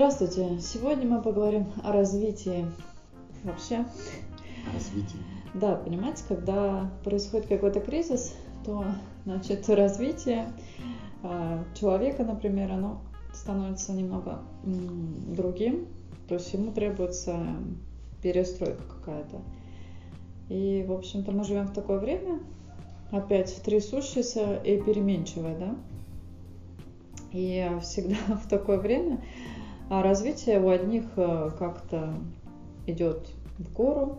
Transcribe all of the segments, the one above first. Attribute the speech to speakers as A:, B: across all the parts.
A: Здравствуйте! Сегодня мы поговорим о развитии вообще.
B: Развитие.
A: Да, понимаете, когда происходит какой-то кризис, то значит, развитие э, человека, например, оно становится немного м, другим, то есть ему требуется перестройка какая-то. И, в общем-то, мы живем в такое время, опять трясущееся и переменчивое, да? И всегда в такое время развитие у одних э, как-то идет в гору,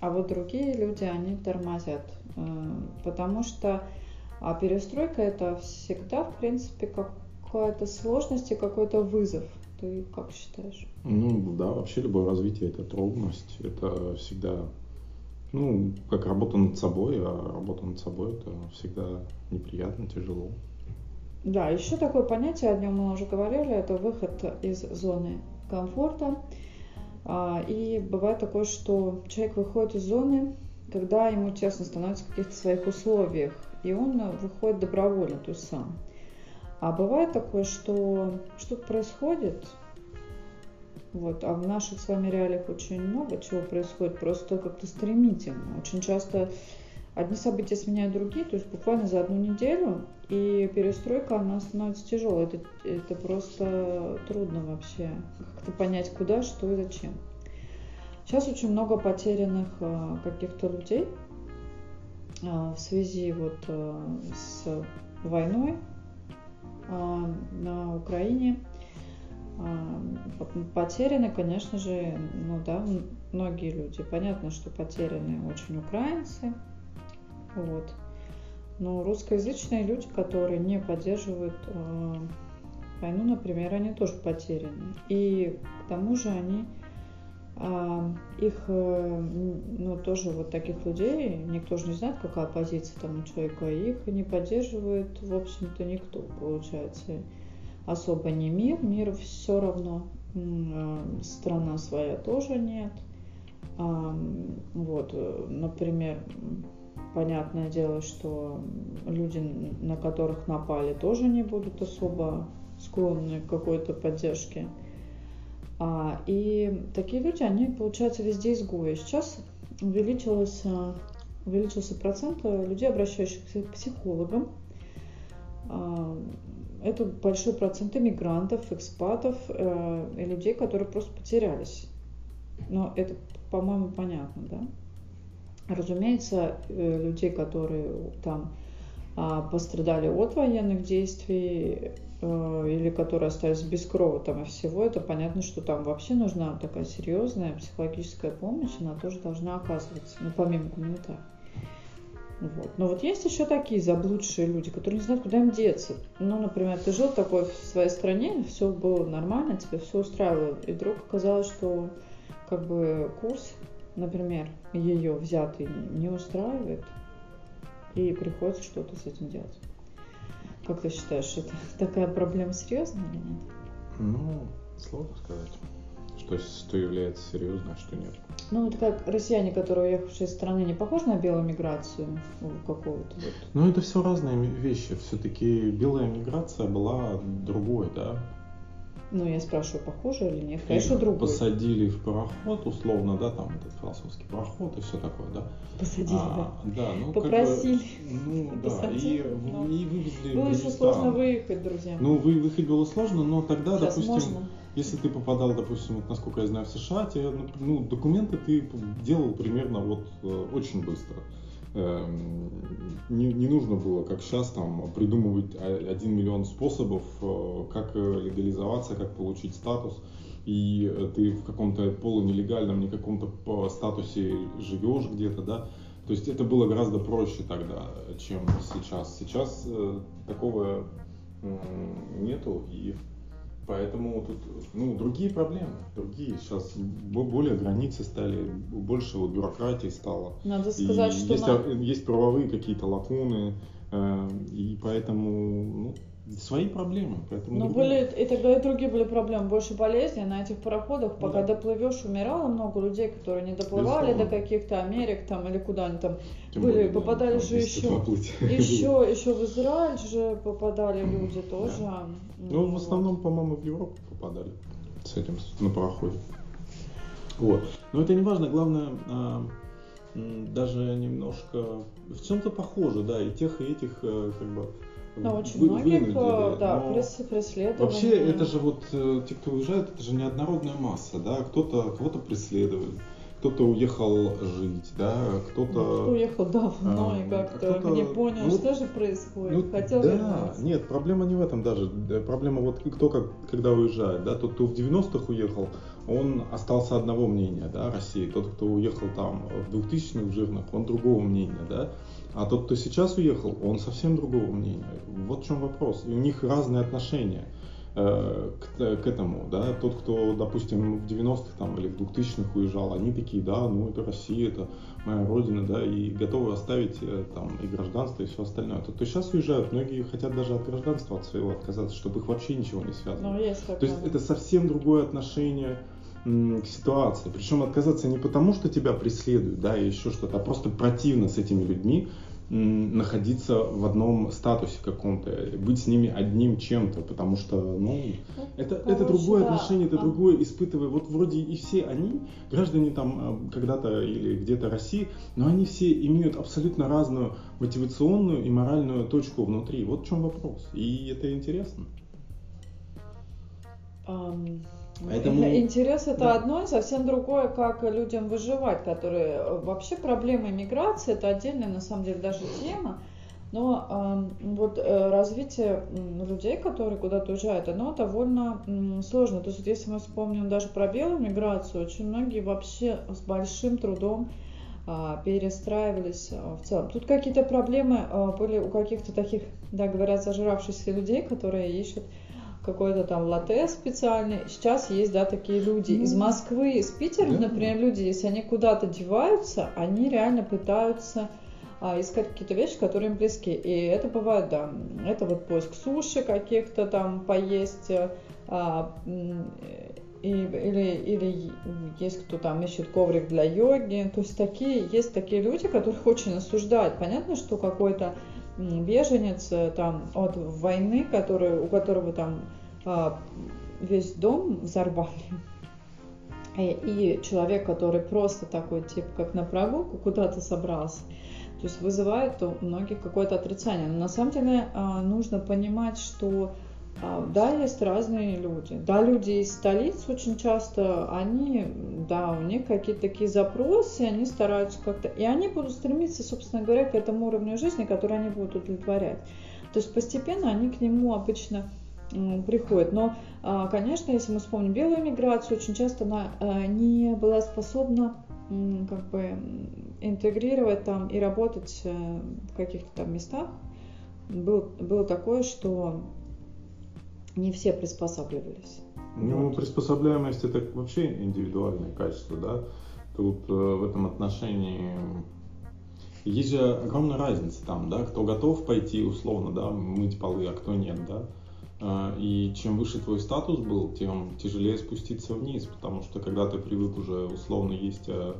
A: а вот другие люди, они тормозят. Э, потому что а перестройка это всегда, в принципе, какая-то сложность и какой-то вызов. Ты как считаешь?
B: Ну да, вообще любое развитие это трудность. Это всегда, ну, как работа над собой, а работа над собой это всегда неприятно, тяжело.
A: Да, еще такое понятие, о нем мы уже говорили, это выход из зоны комфорта. А, и бывает такое, что человек выходит из зоны, когда ему тесно становится в каких-то своих условиях, и он выходит добровольно, то есть сам. А бывает такое, что что-то происходит, вот, а в наших с вами реалиях очень много чего происходит, просто как-то стремительно. Очень часто одни события сменяют другие, то есть буквально за одну неделю, и перестройка, она становится тяжелой. Это, это просто трудно вообще как-то понять, куда, что и зачем. Сейчас очень много потерянных а, каких-то людей а, в связи вот а, с войной на Украине. Потеряны, конечно же, ну да, многие люди. Понятно, что потеряны очень украинцы, вот. Но русскоязычные люди, которые не поддерживают э, войну, например, они тоже потеряны. И к тому же они э, их, э, ну, тоже вот таких людей, никто же не знает, какая позиция там у человека, их не поддерживает, в общем-то, никто, получается. Особо не мир, мир все равно, э, страна своя тоже нет. Вот, э, например, понятное дело, что люди, на которых напали, тоже не будут особо склонны к какой-то поддержке. А, и такие люди, они, получается, везде изгои. Сейчас увеличилось, а, увеличился процент людей, обращающихся к психологам. А, это большой процент иммигрантов, экспатов э, и людей, которые просто потерялись. Но это, по-моему, понятно, да? Разумеется, э, людей, которые там а, пострадали от военных действий э, или которые остались без крови там и всего, это понятно, что там вообще нужна такая серьезная психологическая помощь, она тоже должна оказываться, ну, помимо гуманитарной. Вот. Но вот есть еще такие заблудшие люди, которые не знают, куда им деться. Ну, например, ты жил такой в своей стране, все было нормально, тебе все устраивало, и вдруг оказалось, что как бы курс например, ее взятый не устраивает, и приходится что-то с этим делать. Как ты считаешь, это такая проблема серьезная или нет?
B: Ну, сложно сказать, что, что является серьезной, а что нет.
A: Ну, вот как россияне, которые уехавшие из страны, не похожи на белую миграцию какого-то? Вот.
B: Ну, это все разные вещи. Все-таки белая миграция была другой, да.
A: Ну, я спрашиваю, похоже или нет? Конечно, другой.
B: Посадили в пароход, условно, да, там этот французский пароход и все такое, да.
A: Посадили,
B: а,
A: да.
B: Да, ну
A: Попросили.
B: Как бы, ну, да, и, но... и вывезли
A: Было еще сложно выехать, друзья.
B: Ну, вы, выехать было сложно, но тогда,
A: Сейчас
B: допустим,
A: можно.
B: если ты попадал, допустим, вот, насколько я знаю, в США, тебе, ну, документы ты делал примерно вот э, очень быстро. Эм, не, не нужно было, как сейчас, там, придумывать один миллион способов, э, как легализоваться, как получить статус. И ты в каком-то полунелегальном, не каком-то статусе живешь где-то, да. То есть это было гораздо проще тогда, чем сейчас. Сейчас э, такого нету, и Поэтому тут ну, другие проблемы, другие. Сейчас более границы стали, больше вот бюрократии стало.
A: Надо сказать,
B: и
A: что...
B: Есть,
A: на...
B: есть правовые какие-то лакуны, э, и поэтому ну, Свои проблемы. Поэтому
A: Но были и тогда и другие были проблемы, больше болезни. На этих пароходах, пока да. доплывешь, умирало много людей, которые не доплывали Безусловно. до каких-то Америк там или куда они там Тем были, более, попадали да, же еще, еще, еще в Израиль же попадали люди тоже.
B: Да. Ну, в основном, по-моему, в Европу попадали. с этим, на пароходе. Вот. Но это не важно, главное, а, даже немножко в чем-то похоже, да, и тех, и этих, э, как бы,
A: да, очень вы, многих, вынудили. Э, да, Но преследовали.
B: Вообще, это же вот, э, те, кто уезжает, это же неоднородная масса, да, кто-то, кого-то преследовали, кто-то уехал жить, да, кто-то... Кто
A: уехал давно а, и как-то не понял, ну, что же происходит, ну, хотел
B: Да, вернуться. нет, проблема не в этом даже, проблема вот кто как, когда уезжает, да, тот, кто в 90-х уехал, он остался одного мнения, да, России, тот, кто уехал там в 2000-х в жирных, он другого мнения, да, а тот, кто сейчас уехал, он совсем другого мнения. Вот в чем вопрос. И у них разные отношения э, к, к этому, да, тот, кто, допустим, в 90-х там или в 2000-х уезжал, они такие, да, ну это Россия, это моя родина, да, и готовы оставить э, там и гражданство, и все остальное. Тот, кто сейчас уезжают, многие хотят даже от гражданства от своего отказаться, чтобы их вообще ничего не связывало.
A: Ну, есть
B: То есть это совсем другое отношение ситуации. Причем отказаться не потому, что тебя преследуют, да, и еще что-то, а просто противно с этими людьми находиться в одном статусе каком-то, быть с ними одним чем-то, потому что, ну, ну это, Короче, это другое да. отношение, это а. другое испытывая. Вот вроде и все они, граждане там а, когда-то или где-то России, но они все имеют абсолютно разную мотивационную и моральную точку внутри. Вот в чем вопрос. И это интересно.
A: Um... Поэтому... Интерес это да. одно, и совсем другое, как людям выживать, которые э, вообще проблема миграции это отдельная на самом деле даже тема. Но э, вот э, развитие людей, которые куда-то уезжают, оно довольно э, сложно. То есть, если мы вспомним даже про белую миграцию, очень многие вообще с большим трудом э, перестраивались э, в целом. Тут какие-то проблемы э, были у каких-то таких, да, говорят, зажиравшихся людей, которые ищут какой-то там латте специальный. Сейчас есть, да, такие люди mm. из Москвы, из Питера, да. например, люди, если они куда-то деваются, они реально пытаются а, искать какие-то вещи, которые им близки. И это бывает, да, это вот поиск суши каких-то там поесть, а, и, или, или есть кто там ищет коврик для йоги. То есть такие, есть такие люди, которых очень осуждают. Понятно, что какой-то беженец э, там от войны, который, у которого там а, весь дом взорвали. И, и человек, который просто такой, типа, как на прогулку куда-то собрался, то есть вызывает у многих какое-то отрицание. Но на самом деле а, нужно понимать, что да, есть разные люди. Да, люди из столиц очень часто, они, да, у них какие-то такие запросы, они стараются как-то, и они будут стремиться, собственно говоря, к этому уровню жизни, который они будут удовлетворять. То есть постепенно они к нему обычно приходят. Но, а, конечно, если мы вспомним белую миграцию, очень часто она а, не была способна как бы интегрировать там и работать э, в каких-то там местах. Был, было такое, что не все приспосабливались.
B: Ну, вот. приспособляемость это вообще индивидуальное качество, да. Тут э, в этом отношении есть же огромная разница там, да, кто готов пойти условно, да, мыть полы, а кто нет, да. Э, и чем выше твой статус был, тем тяжелее спуститься вниз, потому что когда ты привык уже условно есть э,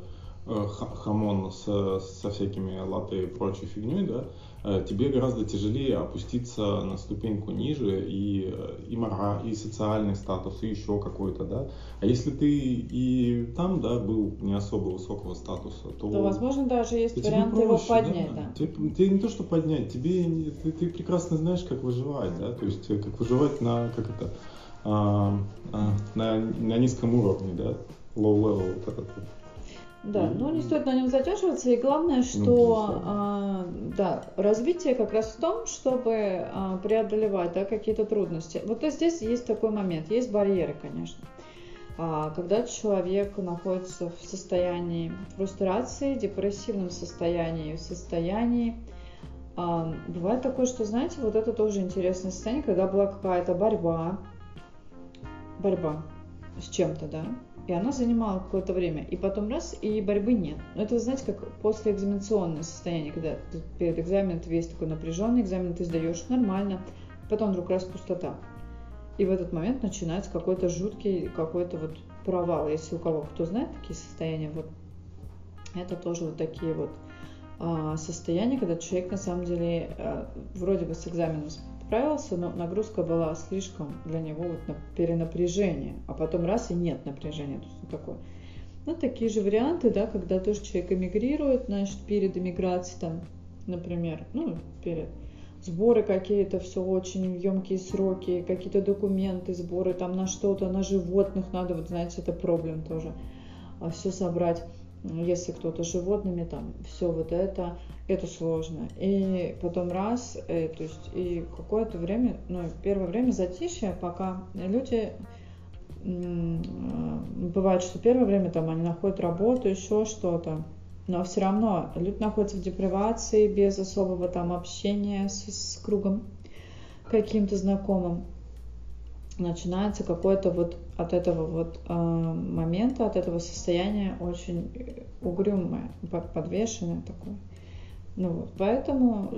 B: э хамон со, со всякими латте и прочей фигней, да, тебе гораздо тяжелее опуститься на ступеньку ниже и, э, и мора, и социальный статус, и еще какой-то, да. А если ты и там, да, был не особо высокого статуса, то...
A: То, возможно, даже есть вариант проще, его поднять, да. да.
B: Тебе, тебе не то, что поднять, тебе, ты, ты прекрасно знаешь, как выживать, да, то есть э, как выживать на, как это, а, а, на, на низком уровне, да, low level, вот этот
A: да, но не стоит на нем задерживаться. И главное, ну, что а, да, развитие как раз в том, чтобы а, преодолевать да, какие-то трудности. Вот то здесь есть такой момент, есть барьеры, конечно. А, когда человек находится в состоянии фрустрации, депрессивном состоянии, в состоянии а, бывает такое, что, знаете, вот это тоже интересное состояние, когда была какая-то борьба, борьба с чем-то, да, и она занимала какое-то время, и потом раз, и борьбы нет. Но это, знаете, как послеэкзаменационное состояние, когда перед экзаменом ты весь такой напряженный, экзамен ты сдаешь нормально, потом вдруг раз пустота. И в этот момент начинается какой-то жуткий, какой-то вот провал. Если у кого кто знает такие состояния, вот это тоже вот такие вот а, состояния, когда человек на самом деле а, вроде бы с экзаменом справился, но нагрузка была слишком для него вот на перенапряжение, а потом раз и нет напряжения, то есть вот такое. Ну, такие же варианты, да, когда тоже человек эмигрирует, значит, перед эмиграцией, там, например, ну, перед сборы какие-то, все очень емкие сроки, какие-то документы, сборы там на что-то, на животных надо, вот знаете, это проблем тоже, а все собрать, если кто-то животными там, все вот это, это сложно. И потом раз, э, то есть и какое-то время, ну, первое время затишье, пока люди бывает, что первое время там они находят работу, еще что-то, но все равно люди находятся в депривации без особого там общения с, с кругом каким-то знакомым. Начинается какой-то вот от этого вот э, момента, от этого состояния очень угрюмое, подвешенное такое. Ну вот, поэтому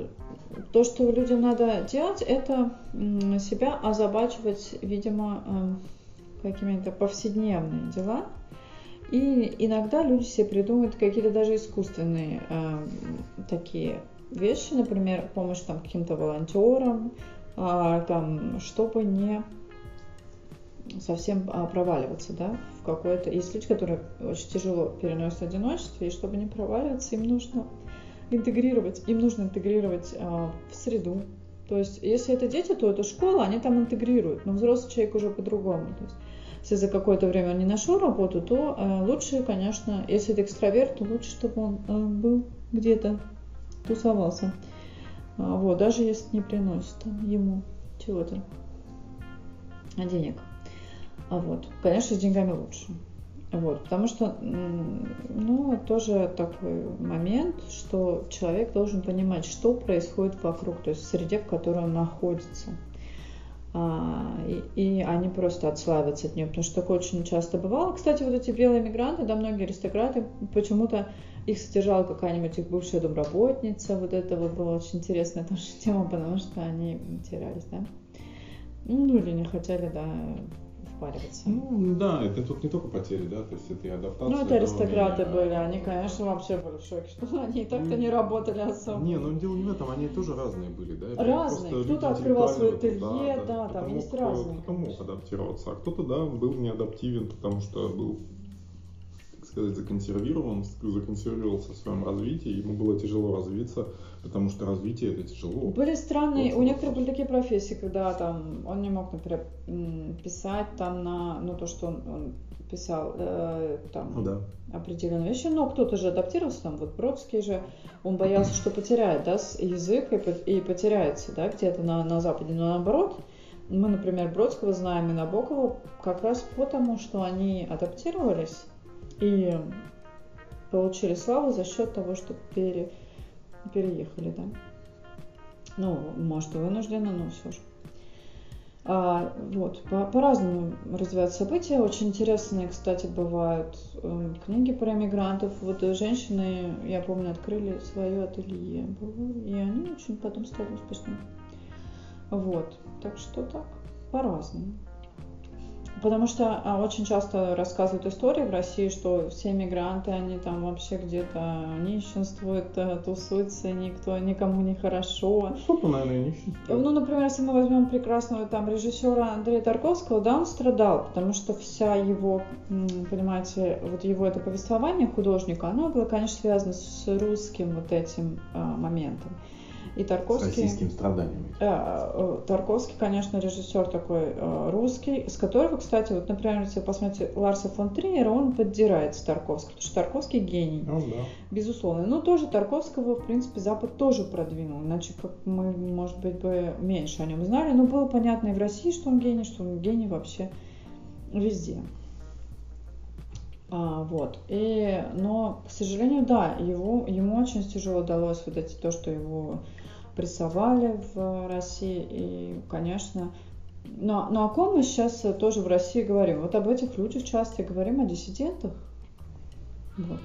A: то, что людям надо делать, это себя озабачивать, видимо, э, какими-то повседневные дела, и иногда люди себе придумывают какие-то даже искусственные э, такие вещи, например, помощь там каким-то волонтерам, э, там, чтобы не совсем а, проваливаться, да, в какое-то... Есть люди, которые очень тяжело переносят одиночество, и чтобы не проваливаться, им нужно интегрировать, им нужно интегрировать а, в среду. То есть, если это дети, то это школа, они там интегрируют, но взрослый человек уже по-другому. То есть, если за какое-то время он не нашел работу, то э, лучше, конечно, если это экстраверт, то лучше, чтобы он э, был где-то, тусовался. А, вот, даже если не приносит там, ему чего-то, денег. А вот, конечно, с деньгами лучше. Вот, потому что, ну, тоже такой момент, что человек должен понимать, что происходит вокруг, то есть в среде, в которой он находится а, и, и они просто отслаиваются от нее, потому что такое очень часто бывало. Кстати, вот эти белые мигранты, да, многие аристократы, почему-то их содержала какая-нибудь их бывшая домработница, вот это вот была очень интересная тоже тема, потому что они терялись, да, ну или не хотели, да, впариваться.
B: Ну да, это тут не только потери, да, то есть это и адаптация.
A: Ну это аристократы этого, были, они, конечно, вообще были в шоке, что они так-то не работали особо.
B: Не, ну дело не в этом, они тоже разные были, да.
A: Разные, кто-то открывал свой ателье, да, да там есть разные.
B: Кто-то мог адаптироваться, а кто-то, да, был неадаптивен, потому что был сказать, законсервирован, законсервировался в своем развитии, ему было тяжело развиться, потому что развитие это тяжело.
A: Были странные, у некоторых были такие профессии, когда там он не мог, например, писать там на, ну то, что он, он писал э, там ну, да. определенные вещи, но кто-то же адаптировался, там вот Бродский же, он боялся, что потеряет, да, язык и, и потеряется, да, где-то на, на Западе, но наоборот, мы, например, Бродского знаем и Набокова как раз потому, что они адаптировались и получили славу за счет того, что пере, переехали, да. Ну, может, и вынужденно, но все же. А, вот, по- по-разному развиваются события. Очень интересные, кстати, бывают э, книги про иммигрантов. Вот женщины, я помню, открыли свое ателье, и они очень потом стали успешными. Вот, так что так, по-разному. Потому что а, очень часто рассказывают истории в России, что все мигранты, они там вообще где-то нищенствуют, э, тусуются, никто, никому не хорошо.
B: Что-то, наверное, нищенствует.
A: Ну, например, если мы возьмем прекрасного там режиссера Андрея Тарковского, да, он страдал, потому что вся его, понимаете, вот его это повествование художника, оно было, конечно, связано с русским вот этим а, моментом. И Тарковский...
B: С российским страданием.
A: Э, э, Тарковский, конечно, режиссер такой э, русский, с которого, кстати, вот, например, если посмотрите Ларса фон Триера, он поддирает Тарковского, потому что Тарковский гений.
B: Ну, да.
A: Безусловно. Но тоже Тарковского, в принципе, Запад тоже продвинул, иначе как мы, может быть, бы меньше о нем знали. Но было понятно и в России, что он гений, что он гений вообще везде. А, вот. И, но, к сожалению, да, его, ему очень тяжело удалось вот эти, то, что его прессовали в России. И, конечно, но, но о ком мы сейчас тоже в России говорим? Вот об этих людях часто говорим, о диссидентах. Вот.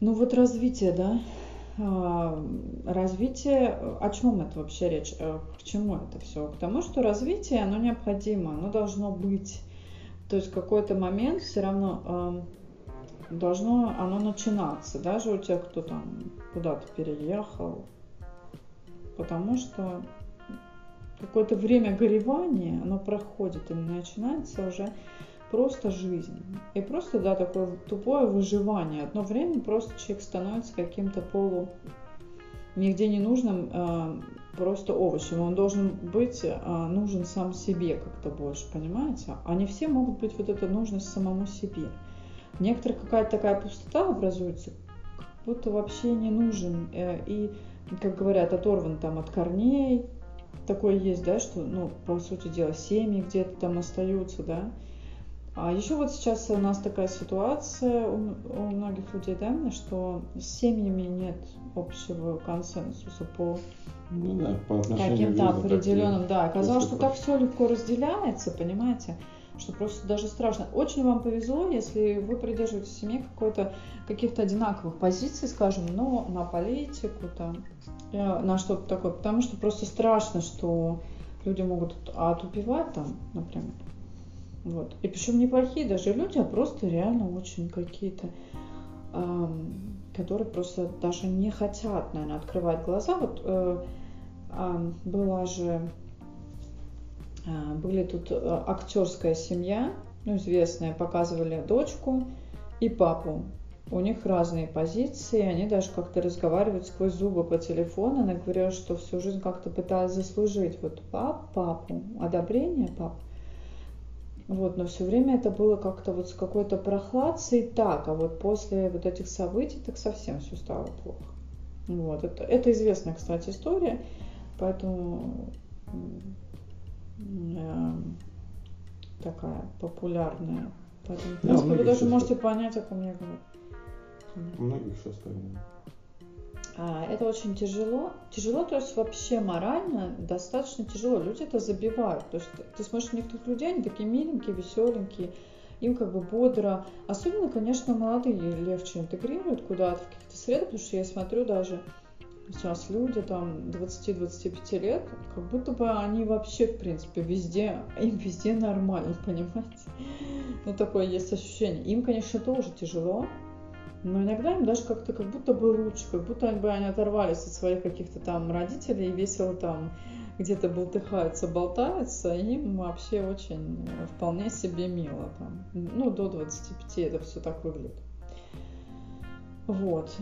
A: Ну вот развитие, да, а, развитие, о чем это вообще речь, э, к чему это все? К тому, что развитие, оно необходимо, оно должно быть. То есть какой-то момент все равно должно оно начинаться, даже у тех, кто там куда-то переехал, потому что какое-то время горевания, оно проходит и начинается уже просто жизнь. И просто, да, такое тупое выживание. Одно время просто человек становится каким-то полу нигде не нужным, а, просто овощем. Он должен быть а, нужен сам себе как-то больше, понимаете? Они все могут быть вот эта нужность самому себе. Некоторых какая-то такая пустота образуется, будто вообще не нужен. Э, и, как говорят, оторван там от корней. Такое есть, да, что, ну, по сути дела, семьи где-то там остаются, да, а еще вот сейчас у нас такая ситуация у, у многих людей, да, что с семьями нет общего консенсуса по
B: ну, да, по
A: каким-то определенным, да. Оказалось, что так все легко разделяется, понимаете, что просто даже страшно. Очень вам повезло, если вы придерживаетесь в семье какой-то каких-то одинаковых позиций, скажем, но на политику там, э, на что-то такое, потому что просто страшно, что люди могут отупевать там, например. Вот. И причем неплохие даже люди, а просто реально очень какие-то, эм, которые просто даже не хотят, наверное, открывать глаза. Вот э, э, была же, были тут э, актерская семья, ну, известная, показывали дочку и папу. У них разные позиции, они даже как-то разговаривают сквозь зубы по телефону. Она говорила, что всю жизнь как-то пыталась заслужить вот пап, папу, одобрение папы. Вот, но все время это было как-то вот с какой-то прохладцей так, а вот после вот этих событий так совсем все стало плохо. Вот, это, это известная, кстати, история, поэтому такая популярная. Поэтому, в принципе, да, вы даже можете понять, о ком я говорю.
B: Многих сейчас так.
A: А, это очень тяжело. Тяжело, то есть вообще морально достаточно тяжело. Люди это забивают. То есть ты смотришь некоторых людей, они такие миленькие, веселенькие, им как бы бодро. Особенно, конечно, молодые легче интегрируют куда-то в какие-то среды, потому что я смотрю даже сейчас люди там 20-25 лет, как будто бы они вообще, в принципе, везде, им везде нормально, понимаете? Ну, такое есть ощущение. Им, конечно, тоже тяжело, но иногда им даже как-то как будто бы лучше, как будто бы они оторвались от своих каких-то там родителей и весело там где-то болтыхаются, болтаются, и им вообще очень вполне себе мило там. Ну, до 25 это все так выглядит. Вот.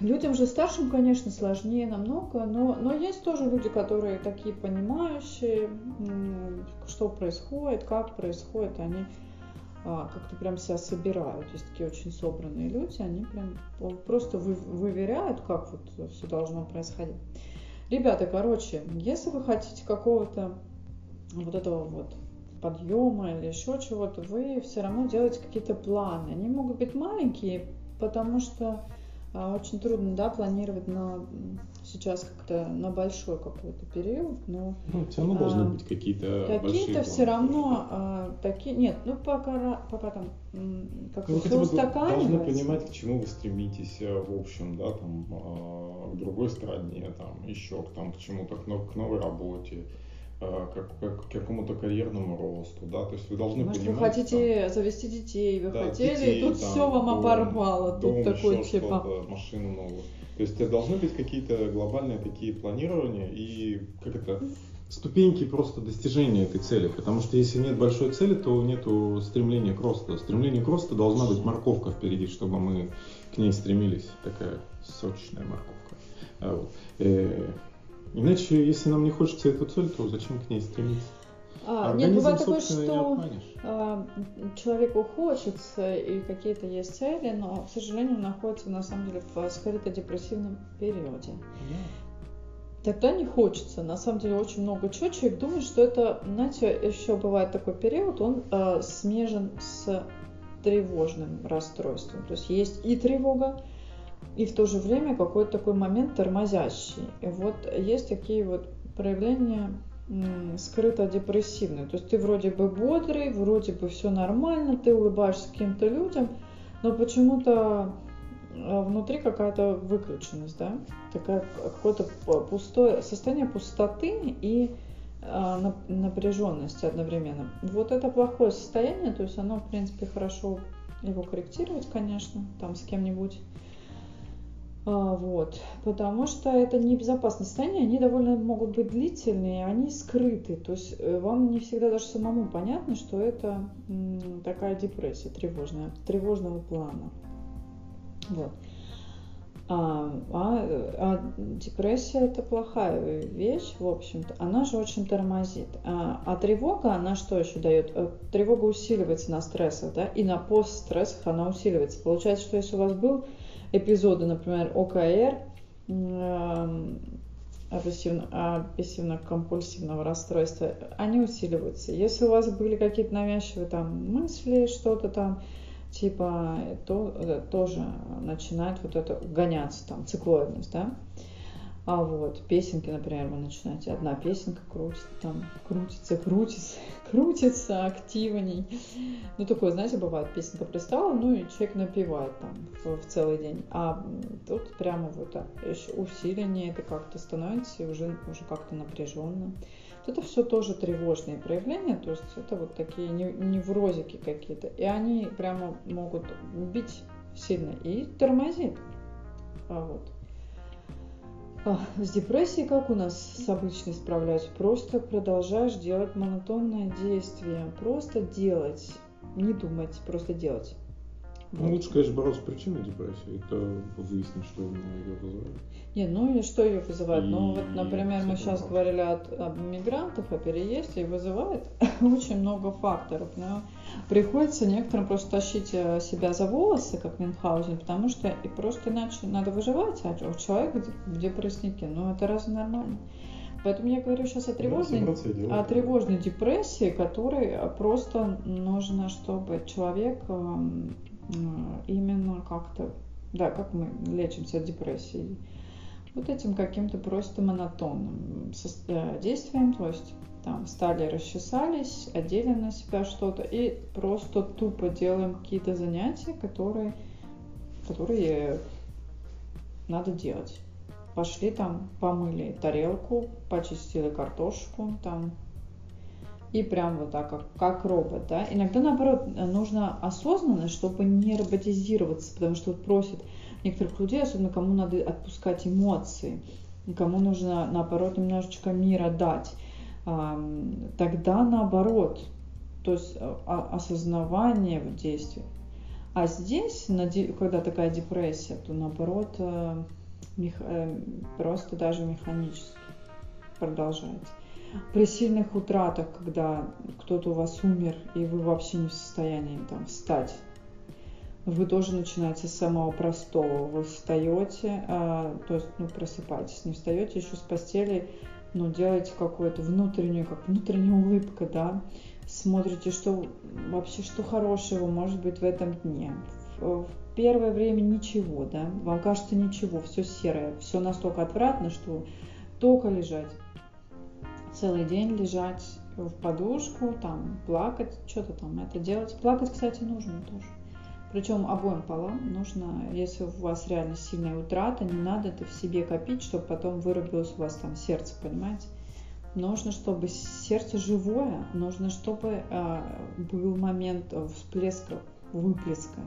A: Людям же старшим, конечно, сложнее намного, но, но есть тоже люди, которые такие понимающие, что происходит, как происходит, они а, как-то прям себя собирают. Есть такие очень собранные люди, они прям просто вы, выверяют, как вот все должно происходить. Ребята, короче, если вы хотите какого-то вот этого вот подъема или еще чего-то, вы все равно делаете какие-то планы. Они могут быть маленькие, потому что очень трудно, да, планировать на сейчас как-то на большой какой-то период, но...
B: Ну, все равно должны а, быть какие-то
A: Какие-то все равно а, такие... Нет, ну пока, пока там
B: как ну, все устаканивается. должны понимать, к чему вы стремитесь э, в общем, да, там, а, к другой стране, там, еще к, там, к чему-то, к, к новой работе, как, как, к какому-то карьерному росту, да, то есть вы должны
A: Может,
B: понимать,
A: вы хотите там, завести детей, вы да, хотели, детей, и тут там, все вам дом, оборвало, тут дом, такой типа...
B: машину новую. То есть должны быть какие-то глобальные такие планирования и как это ступеньки просто достижения этой цели, потому что если нет большой цели, то нет стремления к росту. Стремление к росту должна быть морковка впереди, чтобы мы к ней стремились, такая сочная морковка. А вот. Иначе, если нам не хочется эту цель, то зачем к ней стремиться?
A: А, нет, бывает такое, что а, человеку хочется и какие-то есть цели, но, к сожалению, находится на самом деле в скрыто-депрессивном периоде. Yeah. Тогда не хочется. На самом деле очень много чего. Человек думает, что это, знаете, еще бывает такой период, он э, смежен с тревожным расстройством. То есть есть и тревога, и в то же время какой-то такой момент тормозящий. И вот есть такие вот проявления скрыто депрессивные. То есть ты вроде бы бодрый, вроде бы все нормально, ты улыбаешься каким-то людям, но почему-то а, внутри какая-то выключенность, да, такая какое-то пустое состояние пустоты и а, напряженности одновременно. Вот это плохое состояние, то есть оно, в принципе, хорошо его корректировать, конечно, там с кем-нибудь вот, потому что это небезопасное состояние, они довольно могут быть длительные, они скрыты, то есть э, вам не всегда даже самому понятно, что это такая депрессия тревожная, тревожного плана. Вот. А, а, а депрессия это плохая вещь, в общем-то. Она же очень тормозит. А, а тревога, она что еще дает? Э, тревога усиливается на стрессах, да, и на постстрессах она усиливается. Получается, что если у вас был эпизоды, например, ОКР, обсессивно-компульсивного расстройства, они усиливаются. Если у вас были какие-то навязчивые там мысли, что-то там, типа, то э, тоже начинает вот это гоняться, там, циклоидность, да. А вот песенки, например, вы начинаете, одна песенка крутится, там, крутится, крутится, крутится активней. Ну, такое, знаете, бывает, песенка пристала, ну, и человек напевает там в, в целый день. А тут прямо вот так, еще это как-то становится, и уже, уже как-то напряженно. Это все тоже тревожные проявления, то есть это вот такие неврозики какие-то. И они прямо могут бить сильно и тормозит. А вот. С депрессией как у нас с обычной справляюсь? Просто продолжаешь делать монотонное действие. Просто делать. Не думать, просто делать.
B: Ну, вот. лучше, конечно, бороться с причиной депрессии. Это выяснить, что ее вызывает.
A: Не, ну и что ее вызывает? Ну вот, например, мы сейчас говорили от, об мигрантах, о переезде, и вызывает очень много факторов. Но приходится некоторым просто тащить э, себя за волосы, как Мюнхгаузен, потому что и просто иначе надо выживать, а человек в депресснике, ну это разве нормально? Поэтому я говорю сейчас о тревожной, о тревожной депрессии, которой просто нужно, чтобы человек эм, именно как-то, да, как мы лечимся от депрессии, вот этим каким-то просто монотонным э, действием, то есть там встали, расчесались, одели на себя что-то и просто тупо делаем какие-то занятия, которые, которые надо делать. Пошли там, помыли тарелку, почистили картошку, там и прям вот так, как, как робот, да. Иногда, наоборот, нужно осознанно, чтобы не роботизироваться, потому что вот просят некоторых людей, особенно кому надо отпускать эмоции, кому нужно, наоборот, немножечко мира дать. Тогда наоборот, то есть а, осознавание в действии. А здесь, когда такая депрессия, то наоборот, э, э, просто даже механически продолжается. При сильных утратах, когда кто-то у вас умер, и вы вообще не в состоянии там встать, вы тоже начинаете с самого простого. Вы встаете, а, то есть, ну, просыпаетесь, не встаете еще с постели, но делаете какую-то внутреннюю, как внутренняя улыбка, да, смотрите, что вообще, что хорошего может быть в этом дне. В, в первое время ничего, да, вам кажется ничего, все серое, все настолько отвратно, что только лежать целый день лежать в подушку, там, плакать, что-то там это делать. Плакать, кстати, нужно тоже. Причем обоим полам нужно, если у вас реально сильная утрата, не надо это в себе копить, чтобы потом вырубилось у вас там сердце, понимаете? Нужно, чтобы сердце живое, нужно, чтобы э, был момент всплеска, выплеска.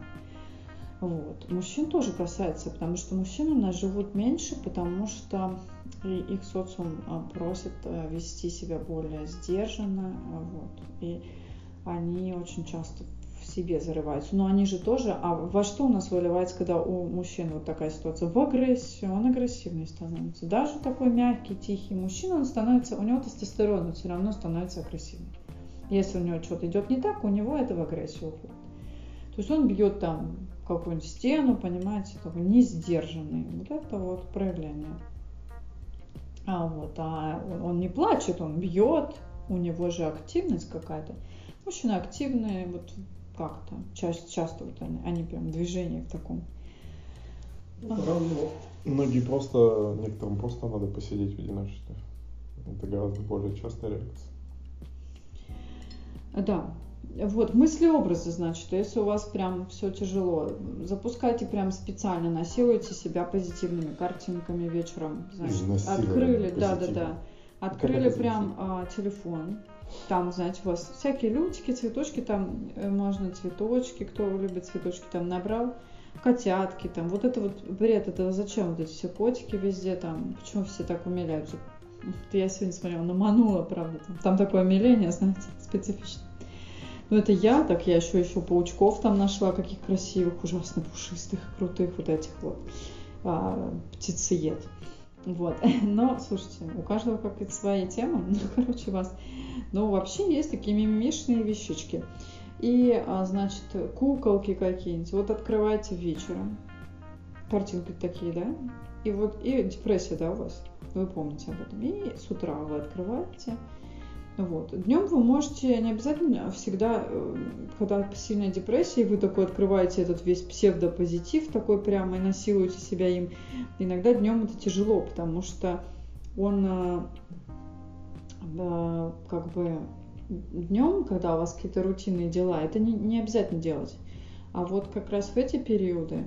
A: Вот. Мужчин тоже касается, потому что мужчины у нас живут меньше, потому что их социум а, просит э, вести себя более сдержанно, а, вот. и они очень часто себе зарываются. Но они же тоже, а во что у нас выливается, когда у мужчин вот такая ситуация? В агрессию, он агрессивный становится. Даже такой мягкий, тихий мужчина, он становится, у него тестостерон, он все равно становится агрессивным. Если у него что-то идет не так, у него это в агрессию уходит. То есть он бьет там какую-нибудь стену, понимаете, такой не сдержанный. Вот это вот проявление. А вот, а он не плачет, он бьет, у него же активность какая-то. Мужчины активные, вот как-то, часто, часто вот они, они прям движение в таком.
B: Ну, Многие просто, некоторым просто надо посидеть в одиночестве. Это гораздо более частая реакция.
A: Да, вот, мысли-образы, значит, если у вас прям все тяжело, запускайте прям специально, насилуйте себя позитивными картинками вечером. Значит, открыли, да, да, да. Открыли прям а, телефон. Там, знаете, у вас всякие лютики, цветочки, там э, можно цветочки, кто любит цветочки, там набрал. котятки, там, вот это вот бред, это зачем вот эти все котики везде, там, почему все так умиляются? Я сегодня смотрела на Манула, правда, там, там такое умиление, знаете, специфичное. Но это я, так я еще еще паучков там нашла, каких красивых, ужасно пушистых, крутых вот этих вот а, птицеед. Вот. Но, слушайте, у каждого как-то свои темы. Ну, короче, вас. Но вообще есть такие мимишные вещички. И, а, значит, куколки какие-нибудь. Вот открываете вечером. Картинки такие, да? И вот, и депрессия, да, у вас? Вы помните об этом. И с утра вы открываете вот. Днем вы можете не обязательно всегда, э, когда сильная депрессия, вы такой открываете этот весь псевдопозитив такой прямо и насилуете себя им. Иногда днем это тяжело, потому что он да, э, как бы днем, когда у вас какие-то рутинные дела, это не, не обязательно делать. А вот как раз в эти периоды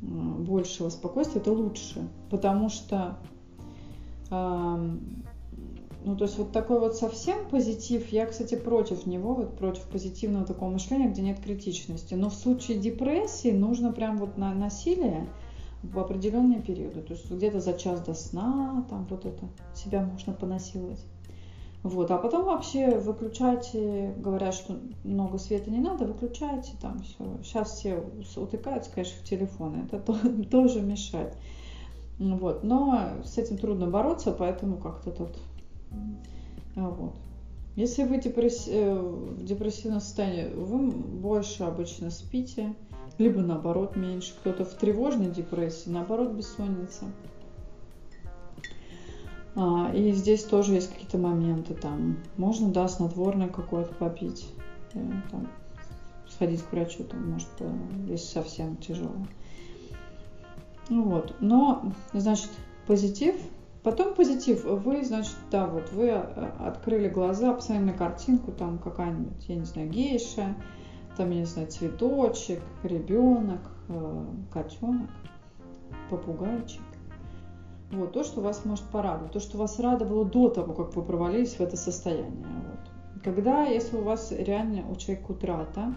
A: э, большего спокойствия это лучше, потому что ну, то есть вот такой вот совсем позитив, я, кстати, против него, вот против позитивного такого мышления, где нет критичности. Но в случае депрессии нужно прям вот на насилие в определенные периоды. То есть где-то за час до сна, там вот это, себя можно понасиловать. Вот, а потом вообще выключайте, говорят, что много света не надо, выключайте там все. Сейчас все утыкаются, конечно, в телефоны, это тоже мешает. Вот, но с этим трудно бороться, поэтому как-то тут вот. Если вы депресс... Э, в депрессивном состоянии, вы больше обычно спите, либо наоборот меньше. Кто-то в тревожной депрессии, наоборот бессонница. А, и здесь тоже есть какие-то моменты там. Можно, да, снотворное какое-то попить, э, там, сходить к врачу, там, может, если совсем тяжело. Вот. Но, значит, позитив Потом позитив. Вы, значит, да, вот вы э, открыли глаза, посмотрели на картинку, там какая-нибудь, я не знаю, гейша, там, я не знаю, цветочек, ребенок, э, котенок, попугайчик. Вот, то, что вас может порадовать, то, что вас радовало до того, как вы провалились в это состояние. Вот. Когда, если у вас реально у человека утрата,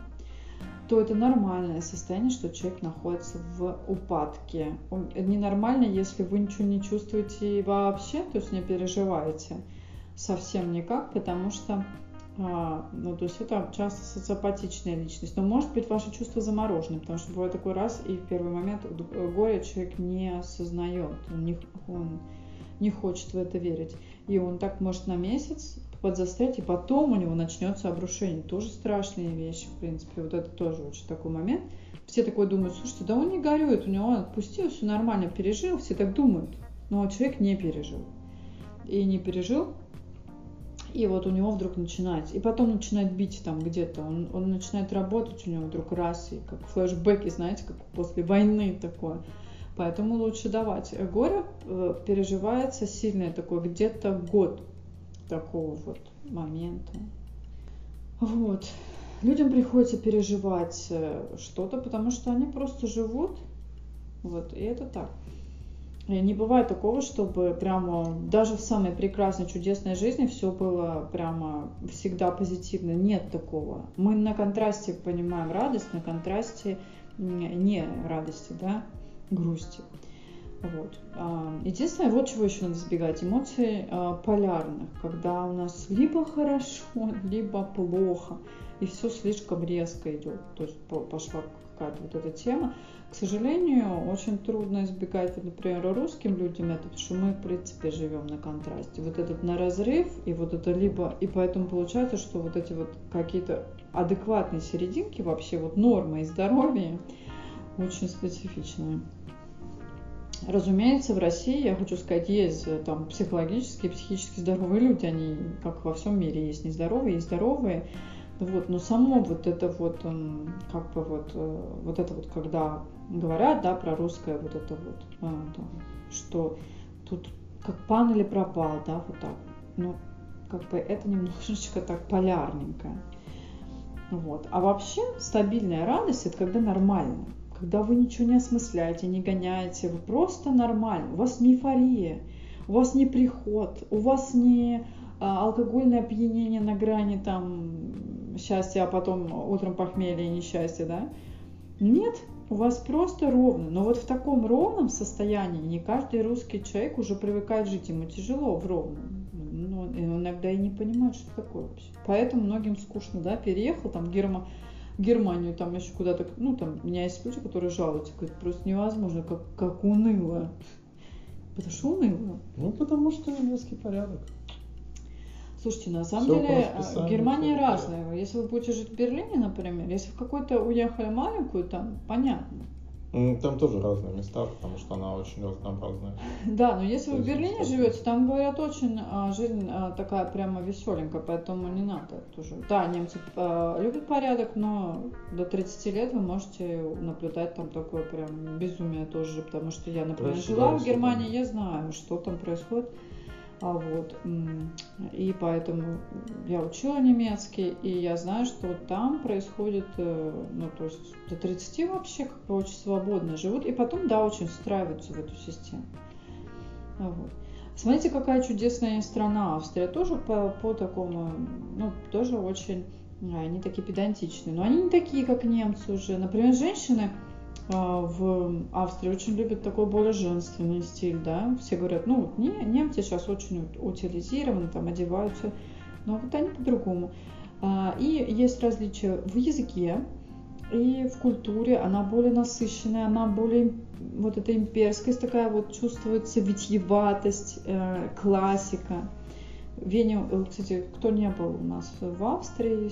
A: то это нормальное состояние, что человек находится в упадке. Ненормально, если вы ничего не чувствуете вообще, то есть не переживаете совсем никак, потому что а, ну, то есть это часто социопатичная личность. Но может быть ваши чувства заморожены, потому что бывает такой раз, и в первый момент горе человек не осознает, он не, он не хочет в это верить. И он так может на месяц подзастрять, и потом у него начнется обрушение. Тоже страшные вещи, в принципе. Вот это тоже очень такой момент. Все такое думают, слушайте, да он не горюет, у него он отпустил, все нормально, пережил, все так думают. Но человек не пережил. И не пережил, и вот у него вдруг начинает, и потом начинает бить там где-то, он, он начинает работать, у него вдруг раз, и как флешбеки, знаете, как после войны такое. Поэтому лучше давать. Горе э, переживается сильное такое, где-то год такого вот момента. Вот. Людям приходится переживать э, что-то, потому что они просто живут. Вот, и это так. И не бывает такого, чтобы прямо даже в самой прекрасной, чудесной жизни все было прямо всегда позитивно. Нет такого. Мы на контрасте понимаем радость, на контрасте не радости, да, грусти. Вот. А, единственное, вот чего еще надо избегать, эмоций а, полярных, когда у нас либо хорошо, либо плохо, и все слишком резко идет, то есть пошла какая-то вот эта тема. К сожалению, очень трудно избегать, например, русским людям это, потому что мы, в принципе, живем на контрасте. Вот этот на разрыв, и вот это либо, и поэтому получается, что вот эти вот какие-то адекватные серединки, вообще вот нормы и здоровье, очень специфичные. Разумеется, в России, я хочу сказать, есть э, там психологически, психически здоровые люди, они как во всем мире есть нездоровые, есть здоровые. Вот, но само вот это вот, эм, как бы вот, э, вот это вот, когда говорят, да, про русское вот это вот, да, что тут как пан или пропал, да, вот так. Ну, как бы это немножечко так полярненько. Вот. А вообще стабильная радость это когда нормально когда вы ничего не осмысляете, не гоняете, вы просто нормально, у вас не эйфория, у вас не приход, у вас не а, алкогольное опьянение на грани там счастья, а потом утром похмелье и несчастье, да? Нет, у вас просто ровно. Но вот в таком ровном состоянии не каждый русский человек уже привыкает жить. Ему тяжело в ровном. Ну, иногда и не понимает, что такое вообще. Поэтому многим скучно, да, переехал там Герма, Германию, там еще куда-то, ну, там, у меня есть люди, которые жалуются, говорят, просто невозможно, как, как уныло. Потому что уныло.
B: Ну, потому что немецкий порядок.
A: Слушайте, на самом Все деле а, Германия разная. Если вы будете жить в Берлине, например, если в какую-то уехали маленькую, там понятно.
B: Там тоже разные места, потому что она очень разнообразная.
A: Да, но если вы в Берлине живете, там говорят очень а, жизнь а, такая прямо веселенькая, поэтому не надо тоже. Да, немцы а, любят порядок, но до 30 лет вы можете наблюдать там такое прям безумие тоже, потому что я, например, жила в Германии, я знаю, что там происходит. А вот, и поэтому я учила немецкий, и я знаю, что там происходит, э, ну, то есть до 30 вообще как бы очень свободно живут, и потом, да, очень встраиваются в эту систему. Вот. Смотрите, какая чудесная страна Австрия, тоже по, по такому, ну, тоже очень, они такие педантичные, но они не такие, как немцы уже. Например, женщины, в Австрии очень любят такой более женственный стиль, да, все говорят, ну, не, немцы сейчас очень утилизированы, там, одеваются, но вот они по-другому. А, и есть различия в языке и в культуре, она более насыщенная, она более, вот эта имперскость такая вот чувствуется, витьеватость, э, классика. Вене, э, кстати, кто не был у нас в Австрии,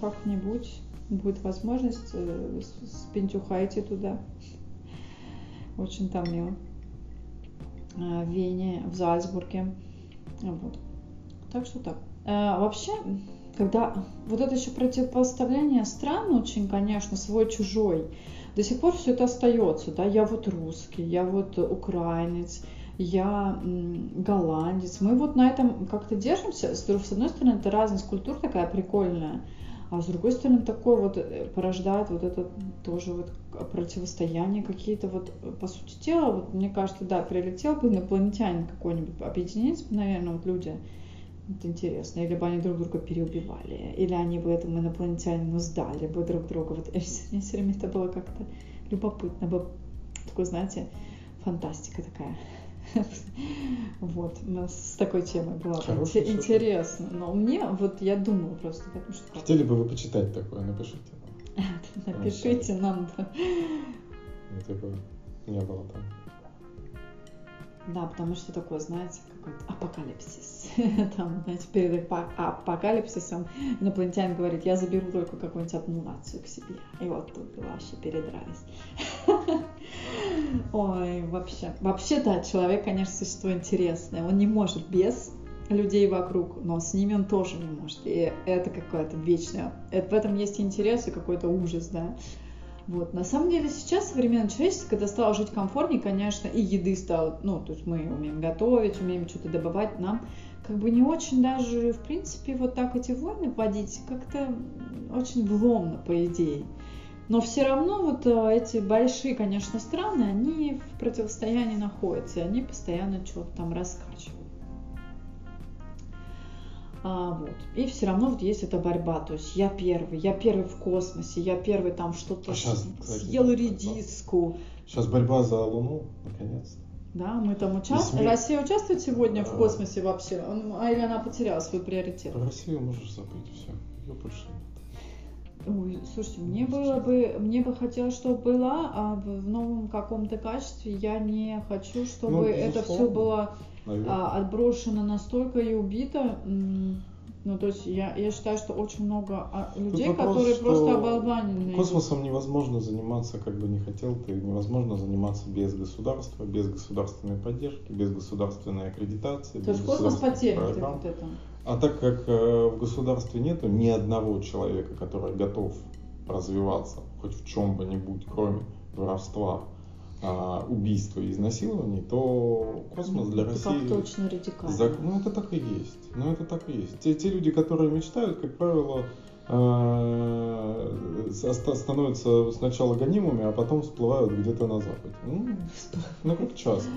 A: как-нибудь будет возможность, э, спентюхайте туда. Очень там мило. Э, в Вене, в Зальцбурге. Вот. Так что так. А, вообще, когда вот это еще противопоставление стран очень, конечно, свой-чужой, до сих пор все это остается, да, я вот русский, я вот украинец, я голландец. Мы вот на этом как-то держимся. С одной стороны, это разность культур такая прикольная, а с другой стороны, такое вот э, порождает вот это тоже вот противостояние какие-то вот, э, по сути дела, вот мне кажется, да, прилетел бы инопланетянин какой-нибудь, объединились бы, наверное, вот люди, это интересно, или бы они друг друга переубивали, или они бы этому инопланетянину сдали бы друг друга. Вот мне все время это было как-то любопытно, бы такой, знаете, фантастика такая. Вот, у нас с такой темой было интересно. Но мне, вот я думала просто, потому что...
B: Хотели бы вы почитать такое, напишите
A: Напишите нам.
B: Типа не было там.
A: Да, потому что такое, знаете, какой-то апокалипсис. Там, знаете, перед апокалипсисом инопланетянин говорит, я заберу только какую-нибудь одну нацию к себе. И вот тут вообще передрались. Ой, вообще. Вообще, да, человек, конечно, существо интересное. Он не может без людей вокруг, но с ними он тоже не может. И это какое-то вечное. Это, в этом есть интерес и какой-то ужас, да. Вот. На самом деле сейчас современное человечество, когда стало жить комфортнее, конечно, и еды стало, ну, то есть мы умеем готовить, умеем что-то добывать, нам как бы не очень даже, в принципе, вот так эти войны вводить как-то очень вломно, по идее. Но все равно вот э, эти большие, конечно, страны, они в противостоянии находятся, и они постоянно что-то там раскачивают. А, вот. И все равно вот есть эта борьба. То есть я первый, я первый в космосе, я первый там что-то а сейчас, кстати, съел редиску.
B: Сейчас борьба за Луну, наконец-то.
A: Да, мы там участвуем. Россия участвует сегодня а... в космосе вообще? Он, а или она потеряла свой приоритет?
B: Про Россию можешь забыть, все. Ее больше нет.
A: Ой, слушайте, мне было бы, мне бы хотелось, чтобы была, а в новом каком-то качестве я не хочу, чтобы ну, это все было а, отброшено настолько и убито. Ну, то есть я, я считаю, что очень много а, людей, вопрос, которые просто оболванены.
B: Космосом невозможно заниматься, как бы не хотел ты, невозможно заниматься без государства, без государственной поддержки, без государственной аккредитации.
A: То есть космос потерян вот это.
B: А так как э, в государстве нету ни одного человека, который готов развиваться хоть в чем бы нибудь, кроме воровства, а, убийства и изнасилований, то космос для России...
A: Как точно радикально.
B: За... Ну, это так и есть. Ну, это так и есть. Те, те люди, которые мечтают, как правило, э, становятся сначала гонимыми, а потом всплывают где-то на Западе. Ну, ну как часто.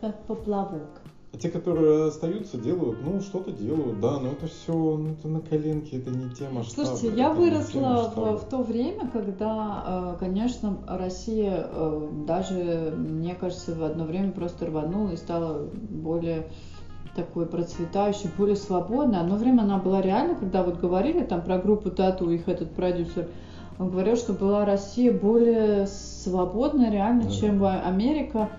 A: Как поплавок.
B: А те, которые остаются, делают, ну, что-то делают, да, но это все, ну, это на коленке, это не те масштабы.
A: Слушайте, я выросла в, в то время, когда, э, конечно, Россия э, даже, мне кажется, в одно время просто рванула и стала более такой процветающей, более свободной. Одно время она была реально, когда вот говорили там про группу Тату, их этот продюсер, он говорил, что была Россия более свободная реально, да. чем Америка.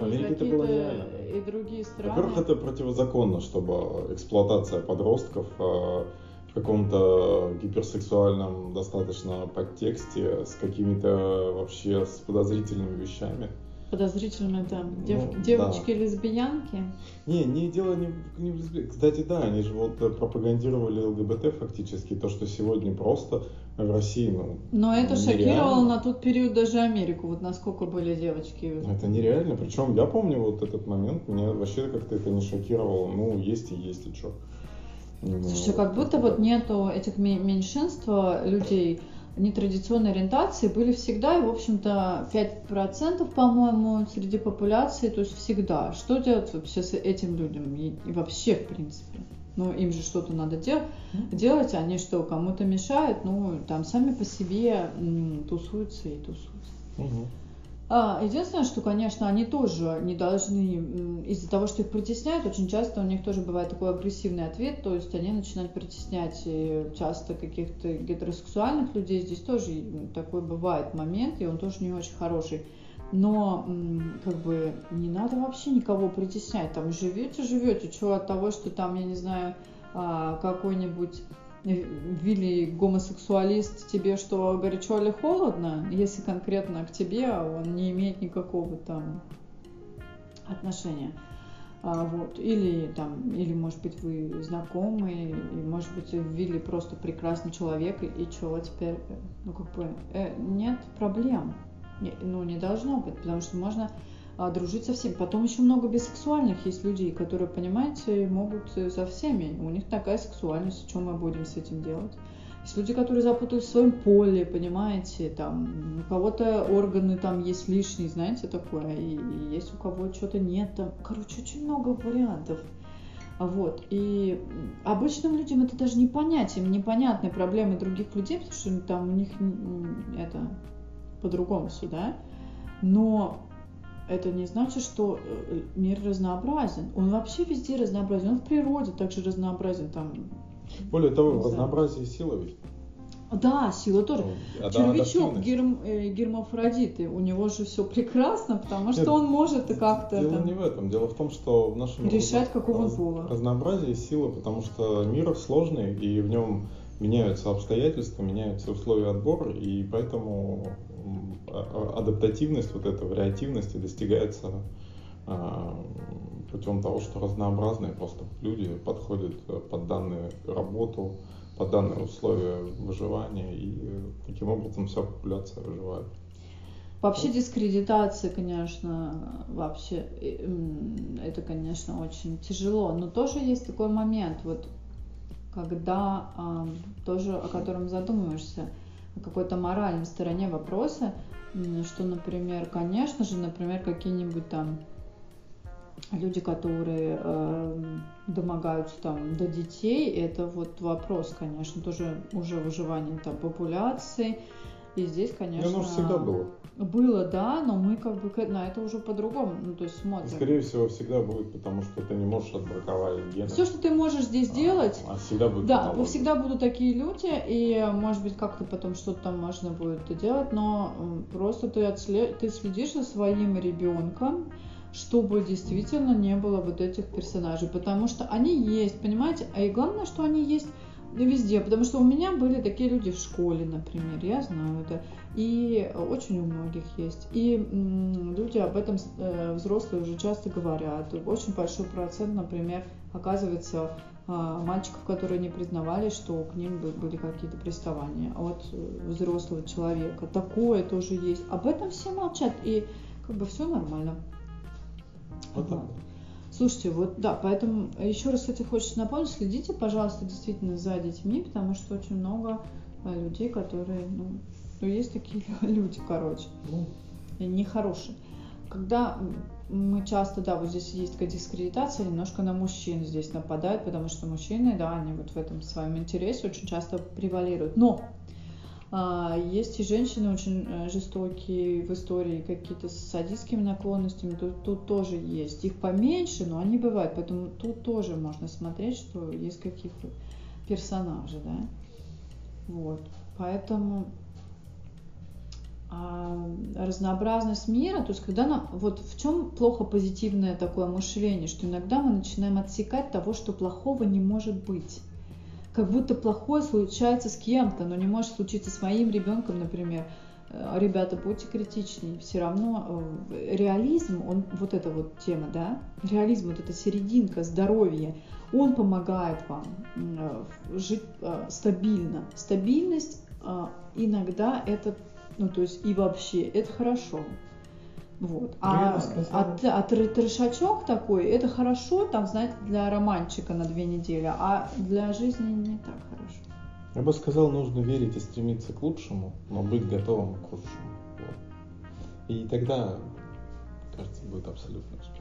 B: Америке это было.
A: И другие страны.
B: Во-первых, это противозаконно, чтобы эксплуатация подростков э, в каком-то гиперсексуальном достаточно подтексте с какими-то вообще с подозрительными вещами
A: подозрительными там дев, ну, девочки-лесбиянки?
B: Да. Не, не дело не, не в лесбиянке. Кстати, да, они же вот пропагандировали ЛГБТ фактически, то, что сегодня просто в России, ну,
A: Но это нереально. шокировало на тот период даже Америку, вот насколько были девочки.
B: Это нереально, причем я помню вот этот момент, меня вообще как-то это не шокировало, ну, есть и есть, и что.
A: Слушай, как будто вот нету этих меньшинства людей, нетрадиционной ориентации были всегда, и, в общем-то, 5%, по-моему, среди популяции, то есть всегда. Что делать вообще с этим людям? И, и вообще, в принципе. Ну, им же что-то надо дел- делать, они что, кому-то мешают, ну, там сами по себе м- тусуются и тусуются.
B: Угу.
A: А, единственное, что, конечно, они тоже не должны, из-за того, что их притесняют, очень часто у них тоже бывает такой агрессивный ответ, то есть они начинают притеснять часто каких-то гетеросексуальных людей. Здесь тоже такой бывает момент, и он тоже не очень хороший. Но как бы не надо вообще никого притеснять. Там живете, живете. Что от того, что там, я не знаю, а, какой-нибудь Вилли гомосексуалист тебе что, горячо или холодно, если конкретно к тебе он не имеет никакого там отношения. А, вот. Или там, или может быть вы знакомы, и может быть Вилли просто прекрасный человек, и, и что теперь, ну как бы, э, нет проблем. Не, ну не должно быть, потому что можно а, дружить со всеми. Потом еще много бисексуальных есть людей, которые, понимаете, могут со всеми. У них такая сексуальность, что мы будем с этим делать? Есть люди, которые запутались в своем поле, понимаете, там, у кого-то органы там есть лишние, знаете, такое, и, и есть у кого что-то нет, там, короче, очень много вариантов. Вот. И обычным людям это даже не понять, им непонятны проблемы других людей, потому что там у них это по-другому все, да. Но это не значит, что э, мир разнообразен. Он вообще везде разнообразен. Он в природе также разнообразен. Там,
B: Более того, в разнообразии сила ведь.
A: Да, сила тоже. Ну, Червячок герм, э, гермафродиты, у него же все прекрасно, потому что Нет, он может как-то...
B: Дело там, не в этом. Дело в том, что в нашем...
A: Решать, какого раз, пола.
B: Разнообразие сила, потому что мир сложный, и в нем меняются обстоятельства, меняются условия отбора, и поэтому адаптативность, вот эта вариативность достигается а, путем того, что разнообразные просто люди подходят э, под данную работу, под данные условия выживания, и таким образом вся популяция выживает.
A: Вообще дискредитация, конечно, вообще, это, конечно, очень тяжело, но тоже есть такой момент, вот, когда тоже о котором задумываешься, какой-то моральной стороне вопроса, что, например, конечно же, например, какие-нибудь там люди, которые э, домогаются там до детей, это вот вопрос, конечно, тоже уже выживания там популяции. И здесь, конечно...
B: Ну, оно всегда было.
A: Было, да, но мы как бы на это уже по-другому, ну, то есть смотрим.
B: Скорее всего, всегда будет, потому что ты не можешь отбраковать гены.
A: Все, что ты можешь здесь а, делать,
B: а всегда будет
A: да, всегда будут такие люди, и, может быть, как-то потом что-то там можно будет делать, но просто ты, отслед... ты следишь за своим ребенком, чтобы действительно не было вот этих персонажей, потому что они есть, понимаете, а и главное, что они есть везде, потому что у меня были такие люди в школе, например, я знаю это, и очень у многих есть. И люди об этом э, взрослые уже часто говорят. Очень большой процент, например, оказывается а, мальчиков, которые не признавали, что к ним были какие-то приставания от э, взрослого человека. Такое тоже есть. Об этом все молчат, и как бы все нормально.
B: Вот так.
A: Слушайте, вот да, поэтому еще раз, кстати, хочется напомнить, следите, пожалуйста, действительно за детьми, потому что очень много э, людей, которые, ну, ну есть такие люди, короче, ну. нехорошие. когда мы часто, да, вот здесь есть такая дискредитация, немножко на мужчин здесь нападают, потому что мужчины, да, они вот в этом своем интересе очень часто превалируют. Но а, есть и женщины очень э, жестокие в истории, какие-то с садистскими наклонностями, тут, тут тоже есть. Их поменьше, но они бывают, поэтому тут тоже можно смотреть, что есть какие-то персонажи, да. Вот, поэтому разнообразность мира, то есть когда нам, вот в чем плохо позитивное такое мышление, что иногда мы начинаем отсекать того, что плохого не может быть. Как будто плохое случается с кем-то, но не может случиться с моим ребенком, например. Э, ребята, будьте критичнее. Все равно э, реализм, он вот эта вот тема, да, реализм, вот эта серединка, здоровье, он помогает вам э, жить стабильно. Стабильность иногда это ну, то есть и вообще, это хорошо. Вот. А, а, а трешачок такой, это хорошо, там, знаете, для романчика на две недели, а для жизни не так хорошо.
B: Я бы сказал, нужно верить и стремиться к лучшему, но быть готовым к худшему. Вот. И тогда, кажется, будет абсолютно успех.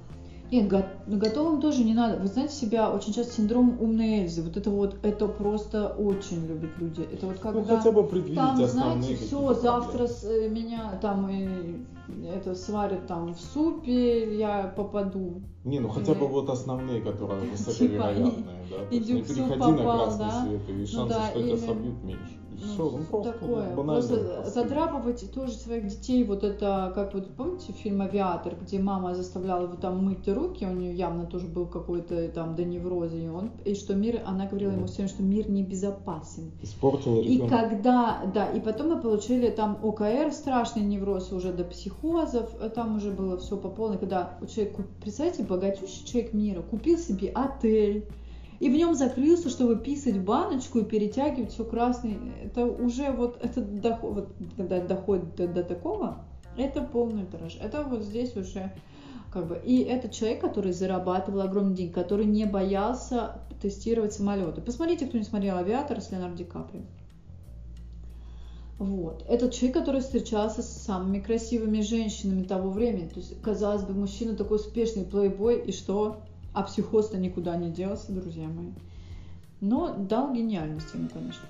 A: Нет, готовым тоже не надо. Вы знаете себя очень часто синдром умной Эльзы. Вот это вот, это просто очень любят люди. Это вот
B: когда... Ну, хотя бы предвидеть
A: Там, знаете, все, завтра с, э, меня там и это сварят там в супе, я попаду.
B: Не, ну хотя бы вот основные, которые высоковероятные, типа, да. То есть не переходи на красный да? свет, и ну шансы, ну, да, что или... тебя собьют меньше
A: все, ну, просто такое. Просто задрапывать тоже своих детей, вот это, как вот помните фильм «Авиатор», где мама заставляла его там мыть руки, у нее явно тоже был какой-то там до невроза, и он, и что мир, она говорила ему всем, что мир небезопасен.
B: Испортила
A: И когда, да, и потом мы получили там ОКР, страшный невроз уже до психозов, там уже было все по полной, когда человек, представляете, богатющий человек мира, купил себе отель, и в нем закрылся, чтобы писать баночку и перетягивать все красный. Это уже вот, это доход, вот, когда доходит до, до такого, это полный трэш. Это вот здесь уже как бы, и это человек, который зарабатывал огромный деньги, который не боялся тестировать самолеты. Посмотрите, кто не смотрел «Авиатор» с Леонардо Ди Каприо. Вот. Это человек, который встречался с самыми красивыми женщинами того времени. То есть, казалось бы, мужчина такой успешный плейбой, и что? А психоз-то никуда не делся, друзья мои. Но дал гениальность ему, конечно.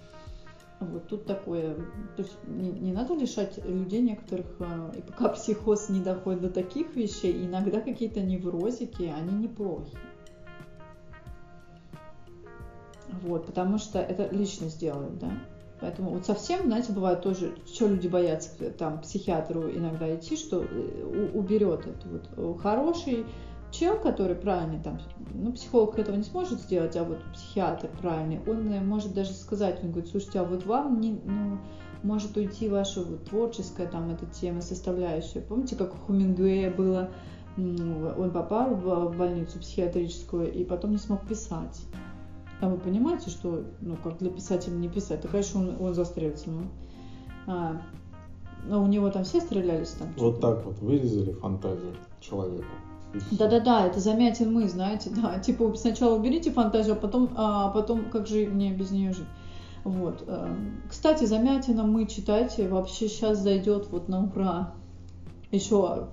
A: Вот тут такое, то есть не, не надо лишать людей некоторых, а, и пока психоз не доходит до таких вещей, иногда какие-то неврозики, они неплохи. Вот, потому что это личность делает, да. Поэтому вот совсем, знаете, бывает тоже, что люди боятся там психиатру иногда идти, что э, уберет это вот хороший чел, который правильный там, ну, психолог этого не сможет сделать, а вот психиатр правильный, он э, может даже сказать, он говорит, слушайте, а вот вам не, ну, может уйти ваша вот творческая там эта тема, составляющая. Помните, как у Хумингуэя было, он попал в больницу психиатрическую и потом не смог писать. А вы понимаете, что, ну, как для писателя не писать, то, конечно, он, он застрелится, ну. А, но у него там все стрелялись там.
B: Вот так вот вырезали фантазию человека.
A: Да-да-да, это замятин мы, знаете, да. Типа сначала уберите фантазию, а потом, а потом как же мне без нее жить. Вот. Эм, кстати, замятина мы читайте, вообще сейчас зайдет вот на ура. Еще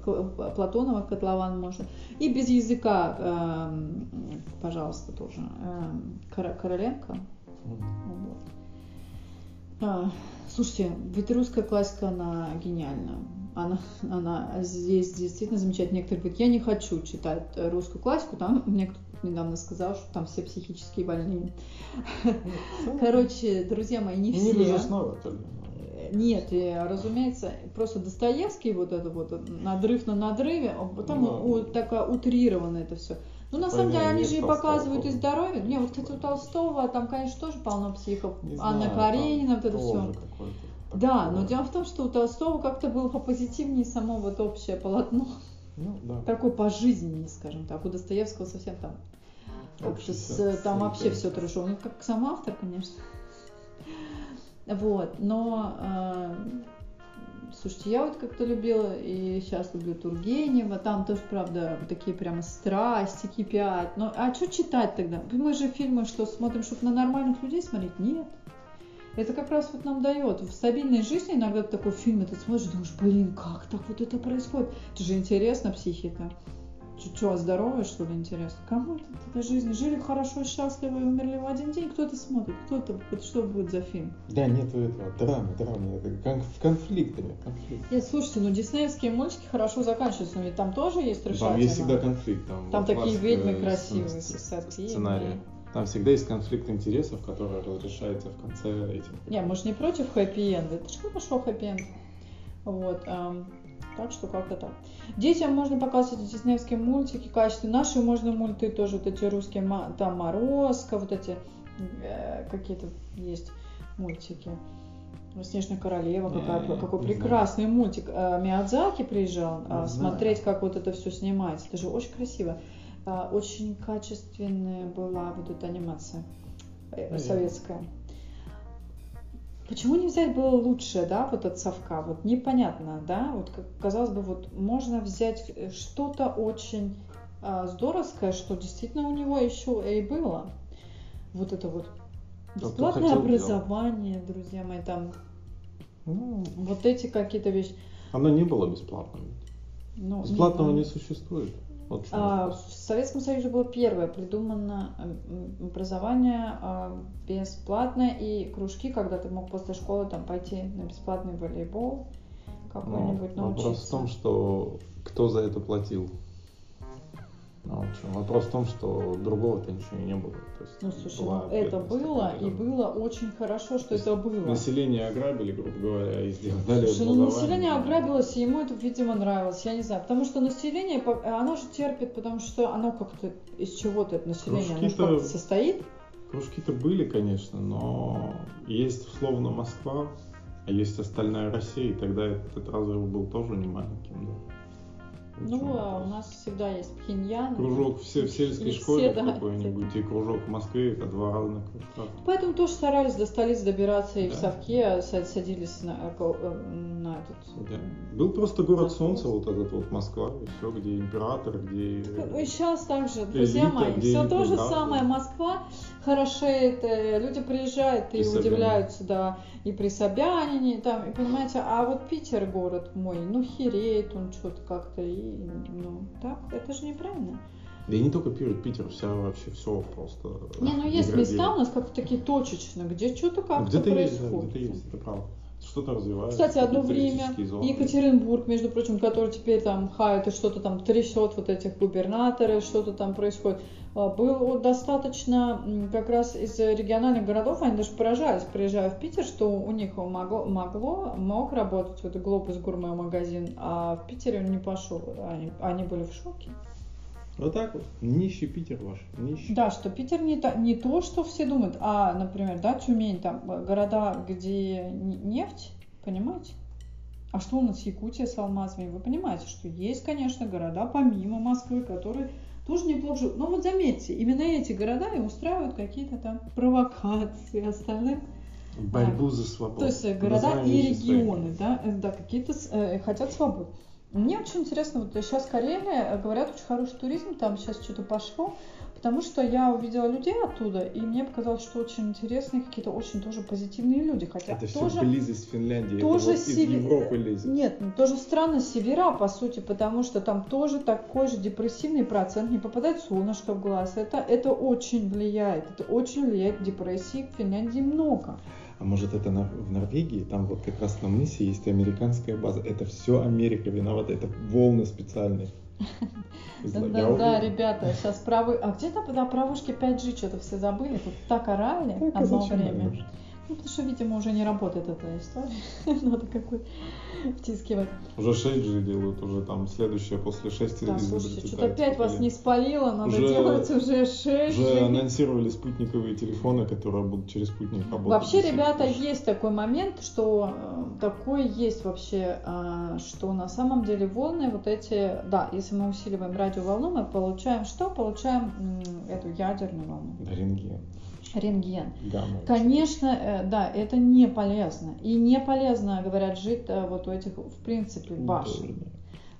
A: Платонова котлован можно. И без языка, эм, пожалуйста, тоже. Эм, Короленко. Вот. А, слушайте, ведь русская классика, она гениальна она, она здесь действительно замечательно. Некоторые говорят, я не хочу читать русскую классику, там мне кто-то недавно сказал, что там все психические больные. Короче, друзья мои, не все. Нет, разумеется, просто Достоевский, вот это вот надрыв на надрыве, а там ну, такая утрировано это все. Ну, на самом деле, они же и показывают и здоровье. Не, вот, кстати, у Толстого там, конечно, тоже полно психов. Анна Каренина, вот это все. Да, но дело в том, что у Толстого как-то было попозитивнее само вот общее полотно.
B: Ну, да.
A: Такое по жизни, скажем так. У Достоевского совсем там как-то с, там вообще все трешово. Ну, как сам автор, конечно. Вот, но э, слушайте, я вот как-то любила и сейчас люблю Тургенева, там тоже, правда, такие прямо страсти кипят. Но а что читать тогда? Мы же фильмы что смотрим, чтобы на нормальных людей смотреть? Нет. Это как раз вот нам дает. В стабильной жизни иногда ты такой фильм, ты смотришь, думаешь, блин, как так вот это происходит? Это же интересно, психика. Что, здоровая, что ли, интересно? Кому это, эта жизнь? Жили хорошо, счастливо и умерли в один день? Кто это смотрит? Кто это? Вот что будет за фильм?
B: Да, нет этого. Драма, драма. Это кон- конфликтами. Конфликт.
A: Нет, слушайте, ну диснеевские мультики хорошо заканчиваются, но ведь там тоже есть решательно.
B: Там есть всегда конфликт.
A: Там, там такие ведьмы красивые,
B: сценарии. Там всегда есть конфликт интересов, который разрешается в конце этим.
A: Не, мы же не против хэппи-энда. Это же хорошо хэппи-энд. Вот. Эм, так что как-то так. Детям можно показывать диснеевские мультики, качество. Наши можно мульты тоже, вот эти русские, там Морозко, вот эти э, какие-то есть мультики. Снежная королева, какая, не, какой не прекрасный знаю. мультик. Э, Миядзаки приезжал не смотреть, знаю. как вот это все снимается. Это же очень красиво. Э, очень качественная была вот эта анимация э, советская. Почему не взять было лучшее, да, вот от совка? Вот непонятно, да, вот как, казалось бы, вот можно взять э, что-то очень а, здоровское, что действительно у него еще и было. Вот это вот бесплатное образование, делать. друзья мои, там, ну, вот эти какие-то вещи.
B: Оно не было бесплатным. Ну, Бесплатного не, не существует.
A: Вот а, Советском Союзе было первое придумано образование а, бесплатное и кружки, когда ты мог после школы там пойти на бесплатный волейбол какой-нибудь
B: ну, научиться. Вопрос в том, что кто за это платил. Ну, Вопрос в том, что другого-то ничего не было. То есть
A: ну, слушай, ну, это было, и было очень хорошо, что это было.
B: Население ограбили, грубо говоря, и
A: сделали Слушай, ну, население ограбилось, и ему это, видимо, нравилось, я не знаю. Потому что население, оно же терпит, потому что оно как-то из чего-то это население, оно же как-то состоит.
B: Кружки-то были, конечно, но есть условно Москва, а есть остальная Россия, и тогда этот разрыв был тоже не маленьким. Да.
A: Ну, а у нас всегда есть Пхеньян.
B: Кружок все, в сельской школе все, да, какой-нибудь, и кружок в Москве, это два разных кружка.
A: Поэтому тоже старались до столиц добираться и да. в Совке садились на, э, э, на этот...
B: Да. Был просто город солнца, вот этот вот Москва, и все, где император, где...
A: И сейчас также, друзья элита, мои, все то же самое. Москва хорошеет, э, люди приезжают и, и удивляются, да, и при Собянине, там, и понимаете, а вот Питер город мой, ну, хереет он что-то как-то, и, ну, так, это же неправильно.
B: Да и не только Питер, Питер, вся вообще все просто.
A: Не, ну есть места у нас как-то такие точечно, где что-то как-то
B: где происходит. Есть, да, где-то есть, это правда что-то развивается.
A: Кстати, одно время зоны. Екатеринбург, между прочим, который теперь там хает и что-то там трясет вот этих губернаторы, что-то там происходит, а, был достаточно как раз из региональных городов, они даже поражались, приезжая в Питер, что у них могло, могло мог работать вот глобус гурме магазин, а в Питере он не пошел, они, они были в шоке.
B: Вот так вот. Нищий Питер ваш. Нищий.
A: Да, что Питер не то, не то, что все думают, а, например, да, Тюмень, там э, города, где нефть, понимаете? А что у нас Якутия с алмазами? Вы понимаете, что есть, конечно, города помимо Москвы, которые тоже неплохо живут. Но вот заметьте, именно эти города и устраивают какие-то там провокации остальных.
B: Борьбу за свободу.
A: То есть э, города и регионы, да, э, да, какие-то э, хотят свободы. Мне очень интересно, вот сейчас Карелия, э, говорят, очень хороший туризм, там сейчас что-то пошло, потому что я увидела людей оттуда, и мне показалось, что очень интересные, какие-то очень тоже позитивные люди. Хотя
B: это
A: тоже,
B: все близость Финляндии, тоже это вот сев... из Европы лезет.
A: Нет, ну, тоже странно севера, по сути, потому что там тоже такой же депрессивный процент, не попадает солнышко в глаз. Это, это очень влияет, это очень влияет депрессии в Финляндии много.
B: А может это на, в Норвегии, там вот как раз на мысе есть американская база. Это все Америка виновата, это волны специальные.
A: Да, да, ребята, сейчас правы... А где то на правушке 5G что-то все забыли? Тут так орали одно время. Ну, потому что, видимо, уже не работает эта история. Надо какой втискивать.
B: Уже 6G делают, уже там следующее после 6
A: Да, слушайте, что-то опять вас не спалило, надо уже, делать уже 6G.
B: Уже анонсировали спутниковые телефоны, которые будут через спутник работать.
A: Вообще, ребята, есть такой момент, что э, такое есть вообще, а, что на самом деле волны вот эти, да, если мы усиливаем радиоволну, мы получаем что? Получаем эту ядерную волну.
B: Да, рентген
A: рентген. Гамма. Конечно, э, да, это не полезно. И не полезно, говорят, жить э, вот у этих, в принципе, башен.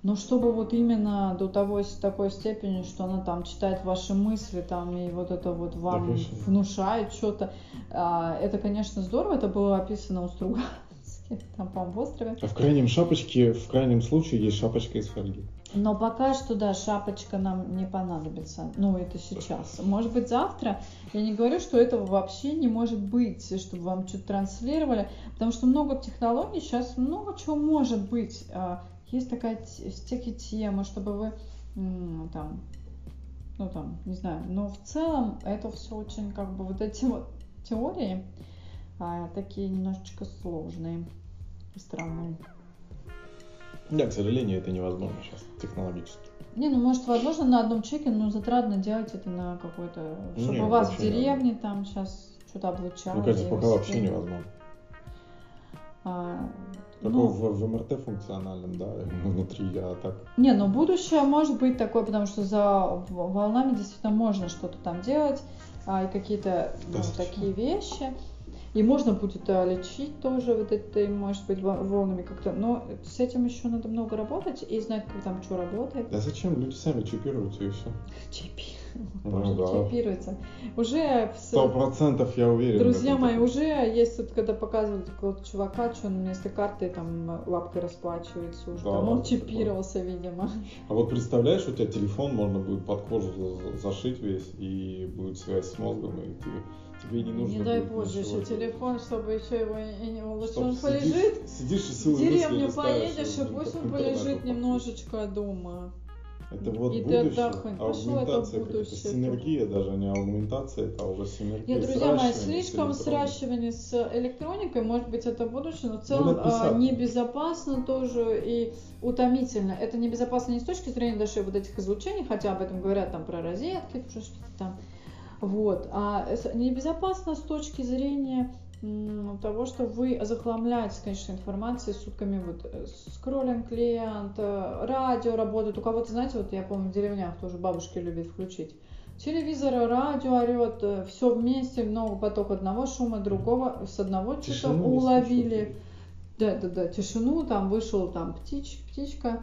A: Но чтобы вот именно до того такой степени, что она там читает ваши мысли там и вот это вот вам
B: Допустим.
A: внушает что-то, а, это, конечно, здорово. Это было описано у Стругацких, там, по-моему, в острове.
B: А в крайнем шапочке, в крайнем случае есть шапочка из фольги.
A: Но пока что, да, шапочка нам не понадобится. Ну, это сейчас. Может быть, завтра. Я не говорю, что этого вообще не может быть, чтобы вам что-то транслировали. Потому что много технологий, сейчас много чего может быть. А, Есть такая всякие темы, чтобы вы там, ну там, не знаю. Но в целом это все очень, как бы, вот эти вот теории а, такие немножечко сложные и странные.
B: Да, к сожалению, это невозможно сейчас технологически.
A: Не, ну может, возможно, на одном чеке, но затратно делать это на какой-то, чтобы
B: Не,
A: у вас в деревне там сейчас что-то облучали.
B: Мне кажется, пока вообще невозможно.
A: А,
B: Только
A: ну,
B: в, в МРТ функциональном, да, внутри я так.
A: Не, ну будущее может быть такое, потому что за волнами действительно можно что-то там делать, а, и какие-то ну, такие вещи. И можно будет а, лечить тоже вот этой, может быть, во- волнами как-то. Но с этим еще надо много работать и знать, как там что работает.
B: Да зачем? Люди сами чипируются и все.
A: Чипи.
B: Ну да.
A: чипируется. Уже
B: Сто процентов я уверен.
A: Друзья мои, уже есть вот когда показывают какого-то чувака, что он вместо карты там лапкой расплачивается уже.
B: Да,
A: там он чипировался, видимо.
B: А вот представляешь, у тебя телефон можно будет под кожу за- за- зашить весь, и будет связь с мозгом, и ты, тебе не нужно
A: Не дай боже, еще телефон, чтобы еще его и не
B: Чтоб
A: он
B: сидишь-
A: полежит.
B: Сидишь и
A: В
B: силы
A: деревню
B: мысли листаешь,
A: поедешь, и пусть он полежит немножечко дома.
B: Это вот
A: И ты
B: будущее.
A: Пошел, это
B: аугментация, какая-то
A: будущее.
B: синергия даже, не аугментация, это уже синергия.
A: Нет, друзья мои,
B: с
A: слишком
B: электроникой.
A: сращивание с электроникой, может быть, это будущее, но в
B: Ну,
A: целом
B: лет 50.
A: а, небезопасно тоже и утомительно. Это небезопасно не с точки зрения даже вот этих излучений, хотя об этом говорят там про розетки, что-то там. Вот. А небезопасно с точки зрения того, что вы захламляете, конечно, информацией сутками, вот, э, скроллинг клиент, э, радио работает, у кого-то, знаете, вот я помню, в деревнях тоже бабушки любят включить. Телевизор, радио орет, все вместе, много поток одного шума, другого, с одного что-то уловили.
B: слышно.
A: Да, да, да, тишину, там вышел там птич, птичка,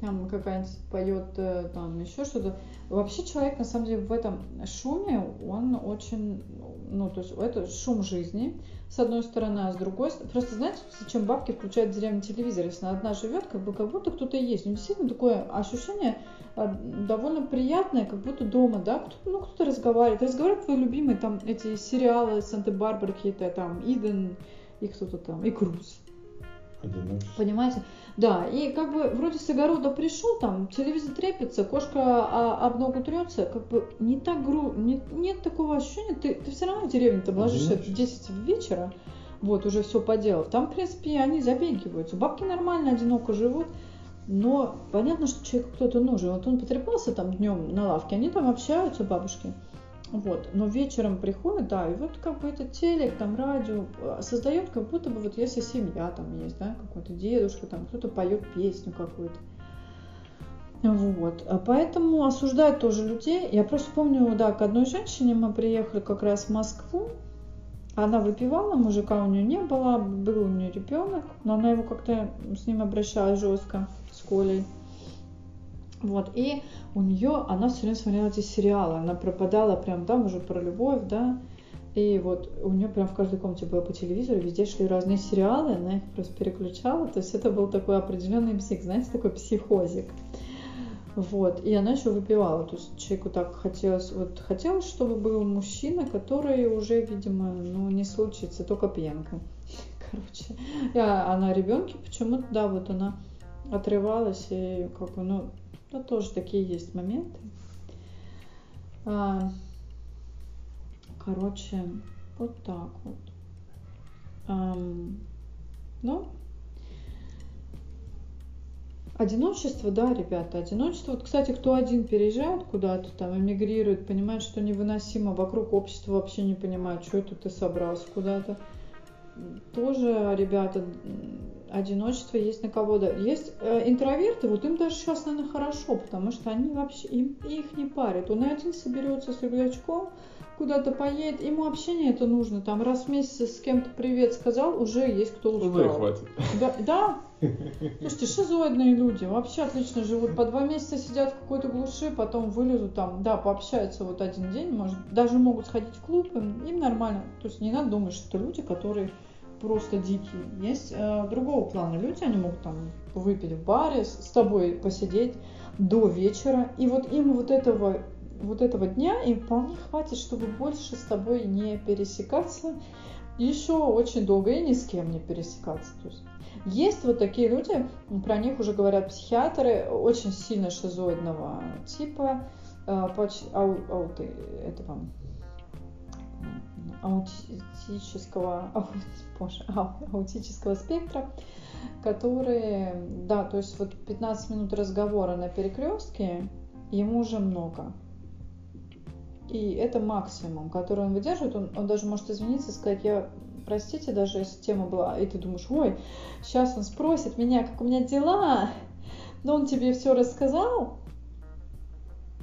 A: там какая-нибудь поет, э, там еще что-то. Вообще человек, на самом деле, в этом шуме, он очень, ну, то есть это шум жизни, с одной стороны, а с другой стороны, просто знаете, зачем бабки включают в деревне телевизор, если она одна живет, как бы как будто кто-то есть. Ну, действительно, такое ощущение а, довольно приятное, как будто дома, да, кто, ну, кто-то разговаривает. Разговаривают твои любимые, там, эти сериалы Санта-Барбара какие-то, там, Иден, и кто-то там, и Круз.
B: Одиночество.
A: Понимаете? Да, и как бы вроде с огорода пришел, там телевизор трепится, кошка а, об ногу трется, как бы не так гру... не- нет такого ощущения, ты, ты все равно в деревне там ложишься в
B: Одиночество.
A: 10 вечера, вот, уже все поделав. Там, в принципе, они забегиваются. Бабки нормально, одиноко живут, но понятно, что человеку кто-то нужен. Вот он потрепался там днем на лавке, они там общаются, бабушки. Вот, но вечером приходит, да, и вот как бы этот телек, там радио э, создает, как будто бы вот если семья там есть, да, какой-то дедушка, там кто-то поет песню какую-то. Вот, а поэтому осуждают тоже людей. Я просто помню, да, к одной женщине мы приехали как раз в Москву, она выпивала, мужика у нее не было, был у нее ребенок, но она его как-то с ним обращалась жестко, с Колей. Вот, и у нее, она все время смотрела эти сериалы, она пропадала прям там уже про любовь, да, и вот у нее прям в каждой комнате было по телевизору, везде шли разные сериалы, она их просто переключала, то есть это был такой определенный псих, знаете, такой психозик. Вот, и она еще выпивала, то есть человеку так хотелось, вот хотелось, чтобы был мужчина, который уже, видимо, ну, не случится, только пьянка. Короче, и, а, а на ребенке почему-то, да, вот она отрывалась, и как бы, ну, да, тоже такие есть моменты. А, короче, вот так вот. Ну, одиночество, да, ребята, одиночество. Вот, кстати, кто один переезжает куда-то, там, эмигрирует, понимает, что невыносимо, вокруг общества вообще не понимает, что это ты собрался куда-то. Тоже, ребята, одиночество есть на кого да. Есть э, интроверты, вот им даже сейчас, наверное, хорошо, потому что они вообще, им, их не парят. Он один соберется с рюкзачком, куда-то поедет, ему общение это нужно, там раз в месяц с кем-то привет сказал, уже есть кто устал. Уже
B: хватит.
A: Да, да. Слушайте, шизоидные люди вообще отлично живут, по два месяца сидят в какой-то глуши, потом вылезут там, да, пообщаются вот один день, может, даже могут сходить в клуб, им, им нормально. То есть не надо думать, что это люди, которые просто дикие. Есть э, другого плана люди, они могут там выпить в баре, с, тобой посидеть до вечера, и вот им вот этого вот этого дня им вполне хватит, чтобы больше с тобой не пересекаться еще очень долго и ни с кем не пересекаться. То есть есть вот такие люди, про них уже говорят психиатры, очень сильно шизоидного типа, э, ау, ауты, этого аутического, ау, боже, ау, аутического спектра, которые, да, то есть вот 15 минут разговора на перекрестке ему уже много. И это максимум, который он выдерживает. Он, он даже может извиниться и сказать, я, простите, даже если тема была, и ты думаешь, ой, сейчас он спросит меня, как у меня дела, но он тебе все рассказал,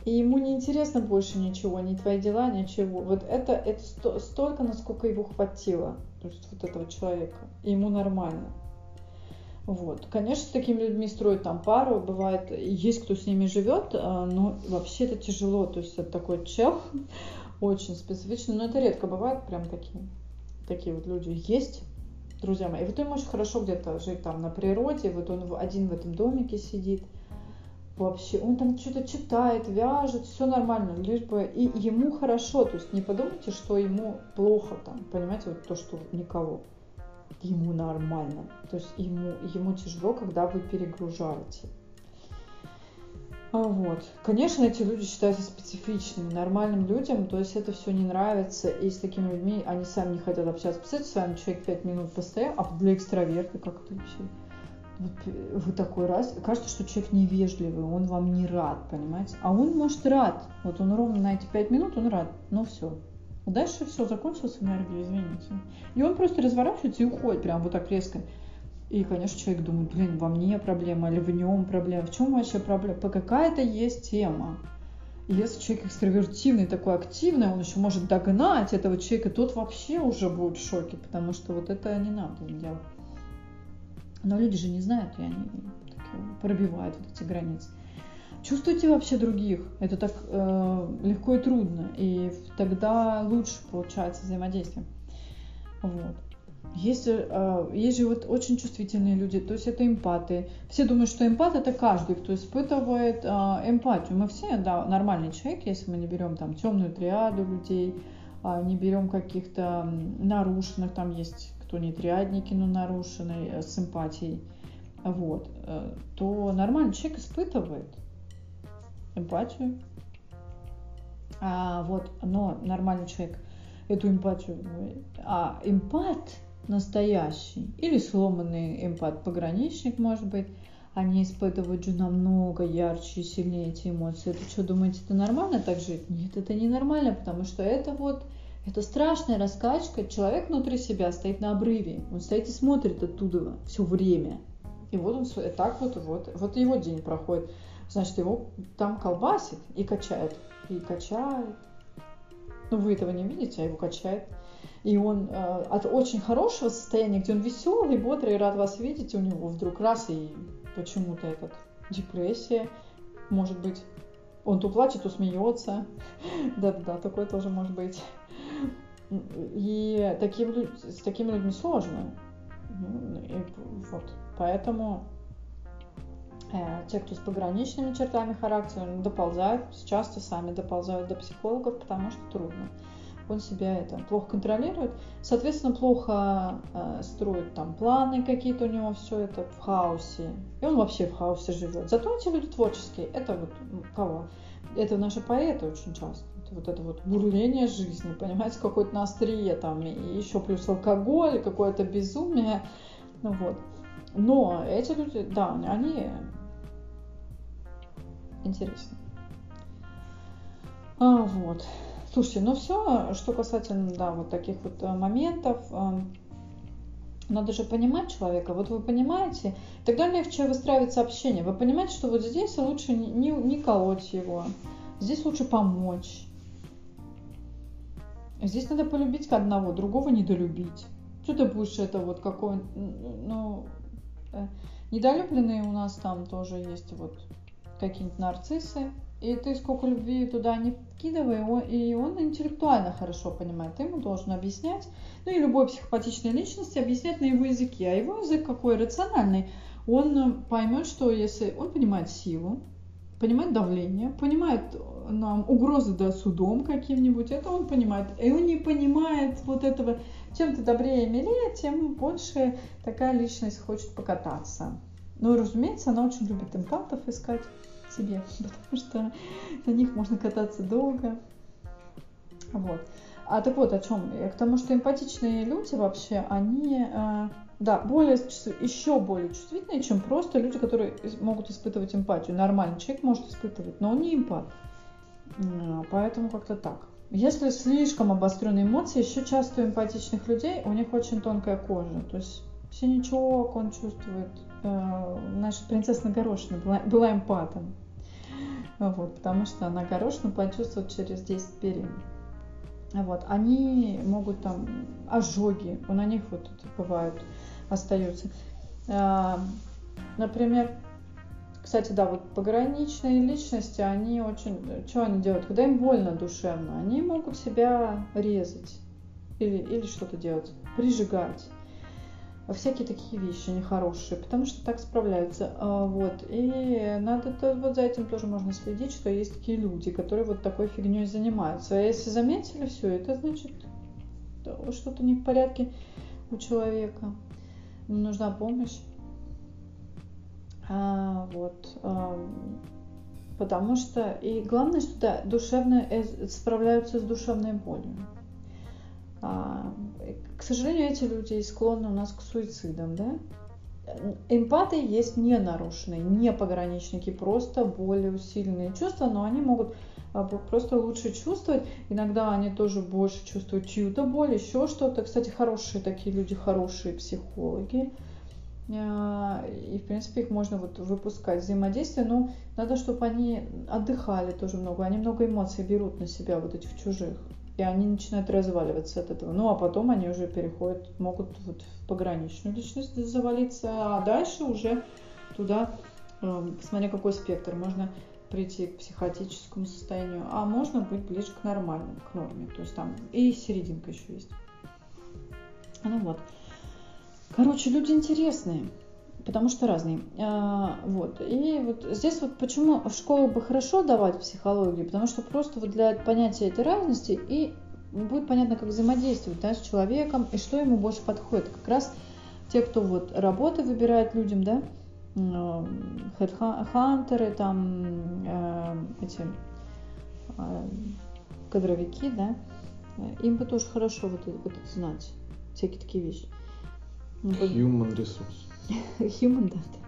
A: и ему не интересно больше ничего, ни твои дела, ничего. Вот это, это сто, столько, насколько его хватило, то есть вот этого человека. И ему нормально. Вот. Конечно, с такими людьми строить там пару, бывает, есть кто с ними живет, а, но вообще это тяжело, то есть это такой чел, очень специфичный, но это редко бывает, прям такие, такие вот люди есть, друзья мои. И вот им очень хорошо где-то жить там на природе, вот он один в этом домике сидит, вообще, он там что-то читает, вяжет, все нормально, лишь бы и ему хорошо, то есть не подумайте, что ему плохо там, понимаете, вот то, что никого ему нормально. То есть ему, ему тяжело, когда вы перегружаете. А вот. Конечно, эти люди считаются специфичными, нормальным людям, то есть это все не нравится, и с такими людьми они сами не хотят общаться. Представьте, с вами человек 5 минут постоял, а для экстраверта как это вообще? Вот вы такой раз, кажется, что человек невежливый, он вам не рад, понимаете? А он может рад. Вот он ровно на эти 5 минут, он рад, но все, Дальше все, закончилась энергия, извините. И он просто разворачивается и уходит прям вот так резко. И, конечно, человек думает, блин, во мне проблема или в нем проблема. В чем вообще проблема? По какая-то есть тема. И если человек экстравертивный, такой активный, он еще может догнать этого человека, тот вообще уже будет в шоке, потому что вот это не надо делать. Но люди же не знают, и они пробивают вот эти границы. Чувствуйте вообще других. Это так э, легко и трудно. И тогда лучше получается взаимодействие. Вот. Есть, э, есть же вот очень чувствительные люди, то есть это эмпаты. Все думают, что эмпат это каждый, кто испытывает э, эмпатию. Мы все, да, нормальный человек, если мы не берем там темную триаду людей, э, не берем каких-то нарушенных, там есть кто не триадники, но нарушенный э, с вот, э, то нормальный человек испытывает эмпатию. А вот, но нормальный человек эту эмпатию, а эмпат настоящий или сломанный эмпат, пограничник, может быть, они испытывают же намного ярче и сильнее эти эмоции. Это что, думаете, это нормально так жить? Нет, это не нормально, потому что это вот, это страшная раскачка. Человек внутри себя стоит на обрыве, он стоит и смотрит оттуда все время. И вот он так вот, вот, вот его день проходит значит, его там колбасит и качает. И качает. Ну, вы этого не видите, а его качает. И он э, от очень хорошего состояния, где он веселый, бодрый, рад вас видеть, у него вдруг раз и почему-то этот депрессия, может быть. Он то плачет, то смеется. Да-да-да, такое тоже может быть. И таким, с такими людьми сложно. Ну, и вот. Поэтому Э, те, кто с пограничными чертами характера, доползают, часто сами доползают до психологов, потому что трудно. Он себя это плохо контролирует, соответственно, плохо э, строит там планы какие-то у него, все это в хаосе. И он вообще в хаосе живет. Зато эти люди творческие. Это вот кого? Это наши поэты очень часто. Это вот это вот бурление жизни, понимаете, какое-то на острие там, и еще плюс алкоголь, какое-то безумие. Ну вот. Но эти люди, да, они интересно. А, вот. Слушайте, ну все, что касательно, да, вот таких вот э, моментов, э, Надо же понимать человека. Вот вы понимаете, тогда легче выстраивать общение. Вы понимаете, что вот здесь лучше не, не, не колоть его, здесь лучше помочь. Здесь надо полюбить одного, другого недолюбить. Что ты будешь это вот какой, ну, э, недолюбленные у нас там тоже есть вот какие-нибудь нарциссы, и ты сколько любви туда не вкидывай, и он интеллектуально хорошо понимает. Ты ему должен объяснять, ну и любой психопатичной личности объяснять на его языке. А его язык какой рациональный. Он поймет, что если он понимает силу, понимает давление, понимает нам угрозы да, судом каким-нибудь, это он понимает. И он не понимает вот этого, чем ты добрее и милее, тем больше такая личность хочет покататься. Ну и, разумеется, она очень любит эмпатов искать себе, потому что на них можно кататься долго. Вот. А так вот, о чем? К тому, что эмпатичные люди вообще, они, э, да, более, еще более чувствительные, чем просто люди, которые могут испытывать эмпатию. Нормальный человек может испытывать, но он не эмпат. Поэтому как-то так. Если слишком обостренные эмоции, еще часто у эмпатичных людей у них очень тонкая кожа. То есть синячок он чувствует. Э, наша принцесса Горошина была, была эмпатом. Вот, потому что она горошину почувствовала через 10 перин. Вот, они могут там ожоги, на них вот бывают, остаются. А, например, кстати, да, вот пограничные личности, они очень... Что они делают? Когда им больно душевно, они могут себя резать или, или что-то делать, прижигать всякие такие вещи нехорошие, потому что так справляются. А, вот. И надо то, вот за этим тоже можно следить, что есть такие люди, которые вот такой фигней занимаются. А если заметили все, это значит что-то не в порядке у человека. Нужна помощь. А, вот. А, потому что и главное, что да, душевно э, справляются с душевной болью. А, к сожалению, эти люди склонны у нас к суицидам, да? Эмпаты есть не нарушенные, не пограничники, просто более усиленные чувства, но они могут а, просто лучше чувствовать. Иногда они тоже больше чувствуют чью-то боль, еще что-то. Кстати, хорошие такие люди, хорошие психологи. А, и, в принципе, их можно вот выпускать взаимодействие, но надо, чтобы они отдыхали тоже много. Они много эмоций берут на себя, вот этих чужих и они начинают разваливаться от этого. Ну, а потом они уже переходят, могут вот в пограничную личность завалиться, а дальше уже туда, э, смотря какой спектр, можно прийти к психотическому состоянию, а можно быть ближе к нормальному, к норме. То есть там и серединка еще есть. Ну вот. Короче, люди интересные потому что разные. А, вот. И вот здесь вот почему в школу бы хорошо давать психологию, потому что просто вот для понятия этой разности и будет понятно, как взаимодействовать да, с человеком и что ему больше подходит. Как раз те, кто вот работы выбирает людям, да, хедхантеры, там э, эти э, кадровики, да, им бы тоже хорошо вот, вот знать всякие такие вещи.
B: Human resource.
A: Human data.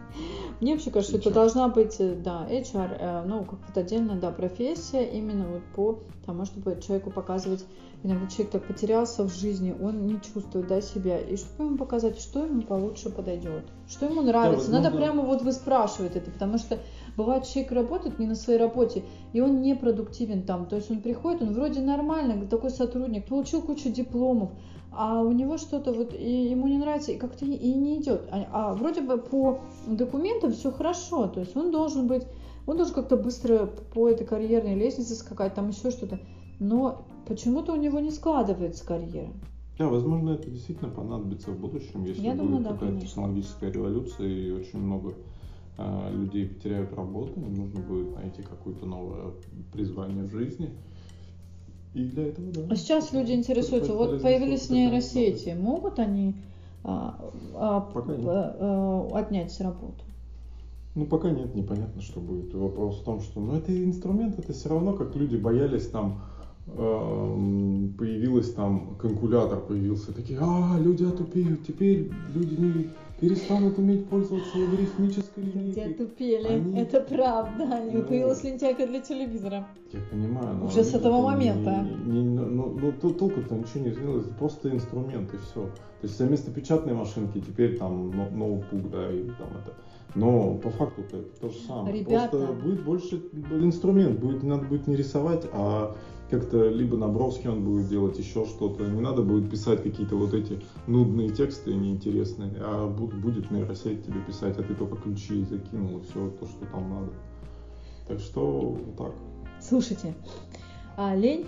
A: Мне вообще кажется, HR. это должна быть, э, да, HR, э, ну, как вот отдельная, да, профессия, именно вот по тому, чтобы человеку показывать, иногда человек так потерялся в жизни, он не чувствует, да, себя, и чтобы ему показать, что ему получше подойдет, что ему нравится. Да, Надо да. прямо вот выспрашивать это, потому что бывает, человек работает не на своей работе, и он не продуктивен там, то есть он приходит, он вроде нормальный, такой сотрудник, получил кучу дипломов, а у него что-то вот и ему не нравится, и как-то и не идет. А, а вроде бы по документам все хорошо, то есть он должен быть, он должен как-то быстро по этой карьерной лестнице скакать, там еще что-то. Но почему-то у него не складывается карьера.
B: Да, возможно, это действительно понадобится в будущем, если Я будет думаю, какая-то да, технологическая революция и очень много э, людей потеряют работу, им нужно будет найти какое-то новое призвание в жизни. И для этого, да.
A: А сейчас люди интересуются, вот появились нейросети, могут они а, а. А, а, отнять с работы?
B: Ну, пока нет, непонятно, что будет. Вопрос в том, что, ну, это инструмент, это все равно, как люди боялись там появилась там, калькулятор появился, такие, а, люди отупеют, теперь люди не перестанут уметь пользоваться логарифмической линейкой.
A: Люди отупели, они... это правда, ну, появилась лентяйка для телевизора.
B: Я понимаю, но...
A: Уже с этого момента.
B: Не, не, ну, ну, ну толку-то ничего не изменилось, просто инструмент и все. То есть вместо печатной машинки теперь там ноутбук, да, и там это. Но по факту это то же самое.
A: Ребята.
B: Просто будет больше инструмент, будет, надо будет не рисовать, а как-то либо наброски он будет делать, еще что-то. Не надо будет писать какие-то вот эти нудные тексты неинтересные, а будет нейросеть тебе писать, а ты только ключи закинул, и все то, что там надо. Так что вот так.
A: Слушайте, а лень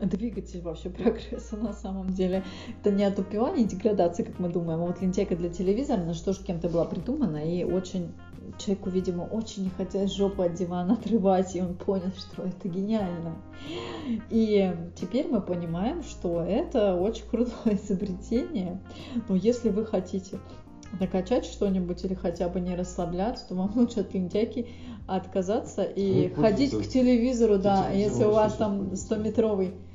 A: двигатель вообще прогресса на самом деле. Это не отупевание, деградация, как мы думаем, а вот лентяйка для телевизора, на что же кем-то была придумана, и очень человеку, видимо, очень не хотелось жопу от дивана отрывать, и он понял, что это гениально. И теперь мы понимаем, что это очень крутое изобретение. Но если вы хотите накачать что-нибудь или хотя бы не расслабляться, то вам лучше от лентяйки отказаться и ну, ходить к телевизору, да, если у вас там 100-метровый э,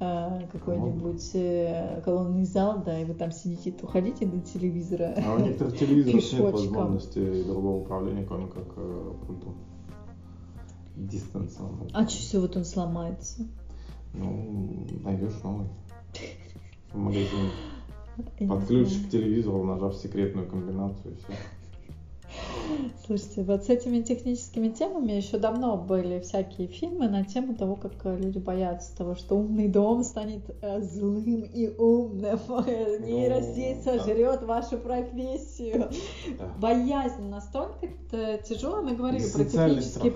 A: какой-нибудь э, колонный зал, да, и вы там сидите, то ходите до телевизора.
B: А у некоторых телевизоров нет возможности другого управления, кроме как э, пультом. Дистанционного.
A: А что, если вот он сломается?
B: Ну, найдешь новый. В магазине. Подключишь к телевизору, нажав секретную комбинацию, и все.
A: Слушайте, вот с этими техническими темами еще давно были всякие фильмы на тему того, как э, люди боятся того, что умный дом станет э, злым и умным, нейросеть ну, сожрет вашу профессию. Боязнь настолько тяжелая, мы говорили про технический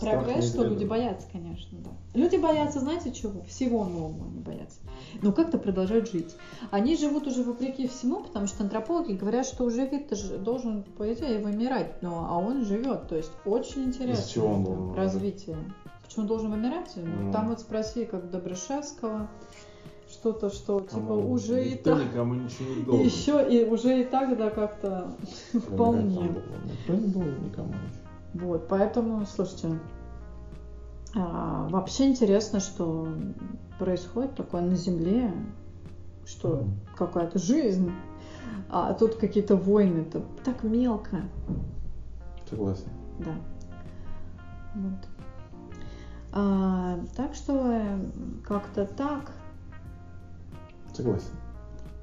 A: прогресс, что люди боятся, конечно, да. Люди боятся, знаете чего? Всего нового они боятся но как-то продолжают жить. Они живут уже вопреки всему, потому что антропологи говорят, что уже вид должен, по идее, вымирать, но, а он живет. То есть очень интересно. Из
B: чего он должен
A: развитие. Почему он должен вымирать? Ну, там вот спроси, как Добрышевского, что-то, что типа а уже и так.
B: никому ничего не должен.
A: Еще и уже и так, да, как-то вполне.
B: Никто не должен никому.
A: Вот, поэтому, слушайте, а, вообще интересно, что происходит такое на Земле, что mm. какая-то жизнь, а тут какие-то войны, это так мелко.
B: Согласен.
A: Да. Вот. А, так что как-то так.
B: Согласен.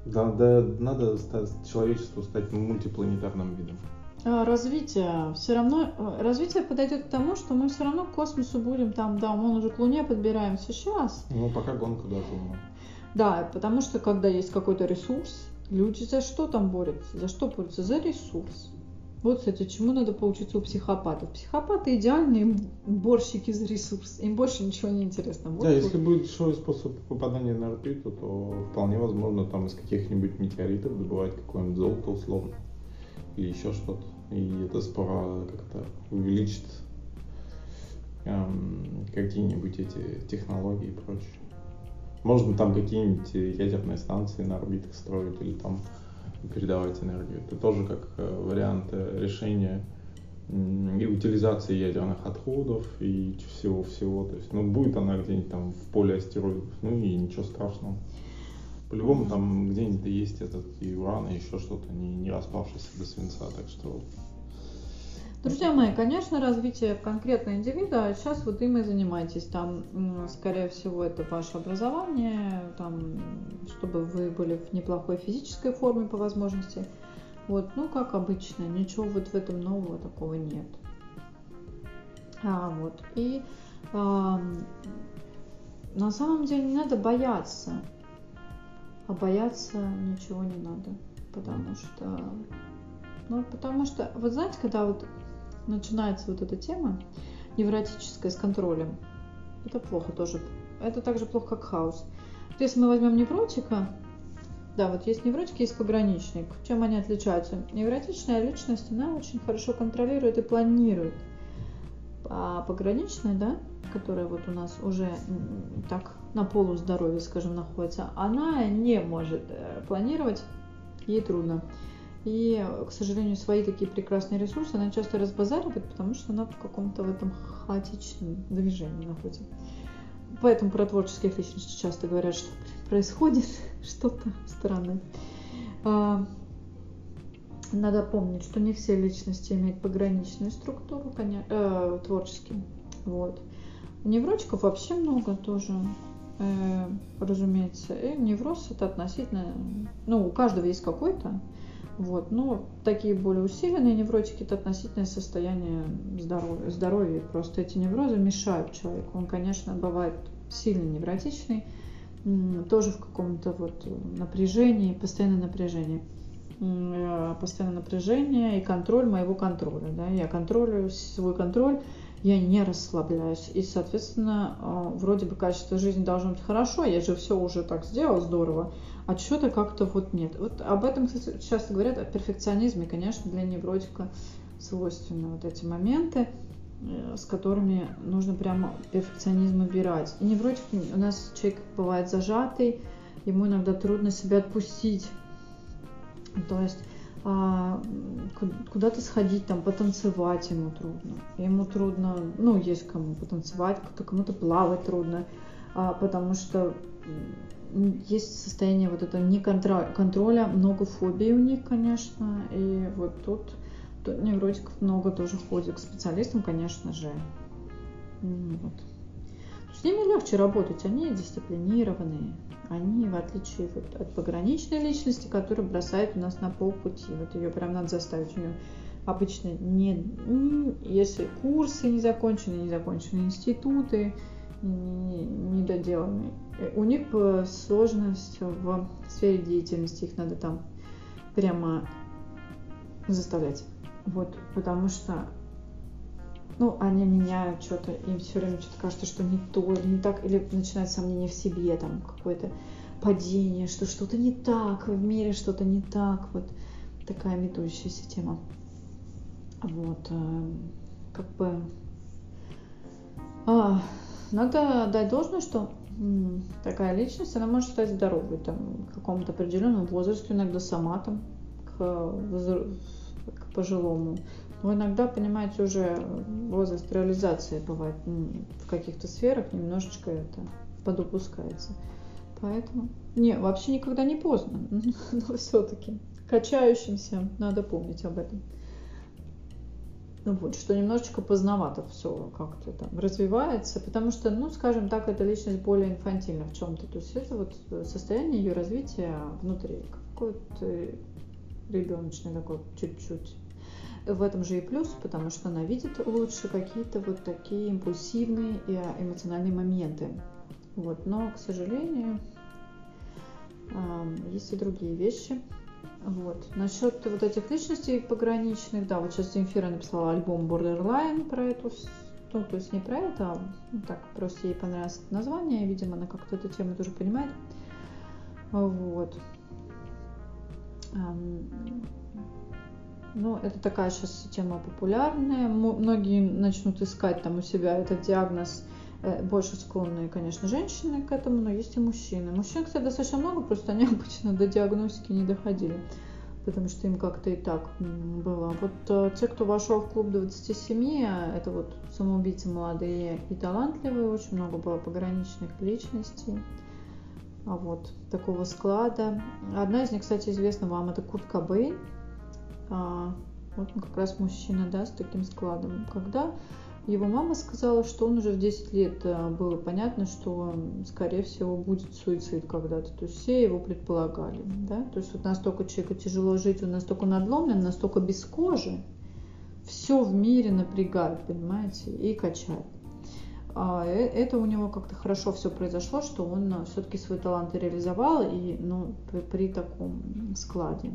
B: Да, да, надо стать, человечеству стать мультипланетарным видом.
A: А, развитие все равно э, развитие подойдет к тому, что мы все равно к космосу будем там, да, мы уже к Луне подбираемся сейчас.
B: Ну, пока гонка даже.
A: Да, потому что когда есть какой-то ресурс, люди за что там борются? За что борются? За ресурс. Вот, кстати, чему надо поучиться у психопатов. Психопаты идеальные борщики за ресурс. Им больше ничего не интересно.
B: Вот, да, вот. если будет дешевый способ попадания на орбиту, то вполне возможно там из каких-нибудь метеоритов добывать какое-нибудь золото условно или еще что-то. И это скоро как-то увеличит эм, какие-нибудь эти технологии и прочее. Можно там какие-нибудь ядерные станции на орбитах строить или там передавать энергию. Это тоже как э, вариант э, решения и утилизации ядерных отходов и всего-всего. То есть, ну, будет она где-нибудь там в поле астероидов, ну и ничего страшного. По-любому там где-нибудь есть этот и уран, и еще что-то, не, не распавшийся до свинца, так что...
A: Друзья мои, конечно, развитие конкретного индивида, сейчас вот им и занимайтесь. Там, скорее всего, это ваше образование, там, чтобы вы были в неплохой физической форме по возможности. Вот, ну, как обычно, ничего вот в этом нового такого нет. А, вот, и а, на самом деле не надо бояться а бояться ничего не надо, потому что, ну, потому что, вот знаете, когда вот начинается вот эта тема невротическая с контролем, это плохо тоже. Это так же плохо, как хаос. Вот если мы возьмем невротика, да, вот есть невротик, есть пограничник. Чем они отличаются? Невротичная личность, она очень хорошо контролирует и планирует. А пограничная, да, которая вот у нас уже так на полуздоровье, скажем, находится, она не может э, планировать, ей трудно. И, к сожалению, свои такие прекрасные ресурсы она часто разбазаривает, потому что она в каком-то в этом хаотичном движении находится. поэтому про творческих личностей часто говорят, что происходит что-то странное. А, надо помнить, что не все личности имеют пограничную структуру, конечно, э, творческие. Вот. Невротиков вообще много тоже, э, разумеется. И невроз это относительно, ну, у каждого есть какой-то, вот, но такие более усиленные невротики это относительное состояние здоровья. здоровья. Просто эти неврозы мешают человеку. Он, конечно, бывает сильно невротичный, тоже в каком-то вот напряжении, постоянное напряжение. Э, постоянное напряжение и контроль моего контроля. Да? Я контролирую свой контроль, я не расслабляюсь. И, соответственно, э, вроде бы качество жизни должно быть хорошо, я же все уже так сделал здорово, а что-то как-то вот нет. Вот об этом, кстати, часто говорят, о перфекционизме, конечно, для невротика свойственны вот эти моменты, э, с которыми нужно прямо перфекционизм убирать. И невротик, у нас человек бывает зажатый, ему иногда трудно себя отпустить то есть а, куда-то сходить, там, потанцевать ему трудно. Ему трудно, ну, есть кому потанцевать, кому-то плавать трудно, а, потому что есть состояние вот этого не контроля, контроля, много фобий у них, конечно, и вот тут, тут невротиков много тоже ходит к специалистам, конечно же. Вот. С ними легче работать, они дисциплинированные, они, в отличие вот от пограничной личности, которая бросает у нас на полпути, вот ее прям надо заставить, у нее обычно не, если курсы не закончены, не закончены институты, не доделаны, у них сложность в сфере деятельности, их надо там прямо заставлять. Вот, потому что ну, они меняют что-то, им все время что-то кажется, что не то, или не так, или начинают сомнения в себе, там, какое-то падение, что что-то не так, в мире что-то не так, вот такая метущаяся тема. Вот, э, как бы, а, надо дать должное, что такая личность, она может стать здоровой, там, к какому-то определенному возрасту, иногда сама там, к, к пожилому но иногда, понимаете, уже возраст реализации бывает в каких-то сферах немножечко это подупускается. Поэтому не, вообще никогда не поздно, но все-таки качающимся надо помнить об этом. Ну вот, что немножечко поздновато все как-то там развивается, потому что, ну, скажем так, эта личность более инфантильна в чем-то. То есть это вот состояние ее развития внутри, какой-то ребеночный такой чуть-чуть в этом же и плюс, потому что она видит лучше какие-то вот такие импульсивные и эмоциональные моменты. Вот. Но, к сожалению, есть и другие вещи. Вот. Насчет вот этих личностей пограничных, да, вот сейчас Земфира написала альбом Borderline про эту, ну, то есть не про это, а ну, так, просто ей понравилось это название, видимо, она как-то эту тему тоже понимает. Вот. Ну, это такая сейчас тема популярная. Многие начнут искать там у себя этот диагноз. Э, больше склонны, конечно, женщины к этому, но есть и мужчины. Мужчин, кстати, достаточно много, просто они обычно до диагностики не доходили, потому что им как-то и так было. Вот э, те, кто вошел в клуб 27, это вот самоубийцы молодые и талантливые, очень много было пограничных личностей а вот такого склада. Одна из них, кстати, известна вам, это Кут Кобейн. А, вот он как раз мужчина, да, с таким складом. Когда его мама сказала, что он уже в 10 лет а, было понятно, что, скорее всего, будет суицид когда-то. То есть все его предполагали. Да? То есть вот настолько человеку тяжело жить, он настолько надломлен, настолько без кожи. Все в мире напрягает, понимаете, и качает. А э, это у него как-то хорошо все произошло, что он а, все-таки свой талант реализовал и ну, при, при таком складе.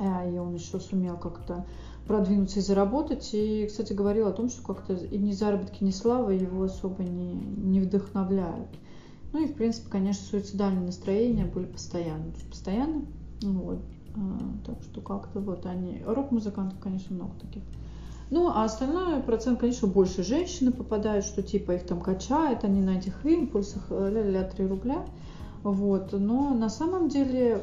A: А, и он еще сумел как-то продвинуться и заработать. И, кстати, говорил о том, что как-то и ни заработки, ни слава его особо не, не вдохновляют. Ну и, в принципе, конечно, суицидальные настроения были постоянно. Постоянно. Вот. А, так что как-то вот они... Рок-музыкантов, конечно, много таких. Ну, а остальной процент, конечно, больше женщины попадают, что типа их там качает, они на этих импульсах, ля-ля, 3 рубля. Вот. Но на самом деле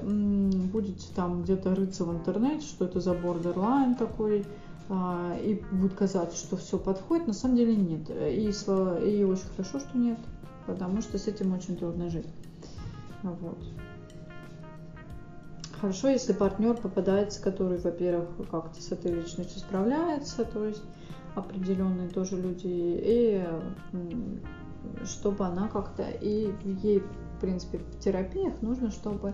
A: будете там где-то рыться в интернете, что это за бордерлайн такой, а, и будет казаться, что все подходит, на самом деле нет. И, и очень хорошо, что нет, потому что с этим очень трудно жить. Вот. Хорошо, если партнер попадается, который, во-первых, как-то с этой личностью справляется, то есть определенные тоже люди, и чтобы она как-то, и ей, принципе, в терапиях нужно, чтобы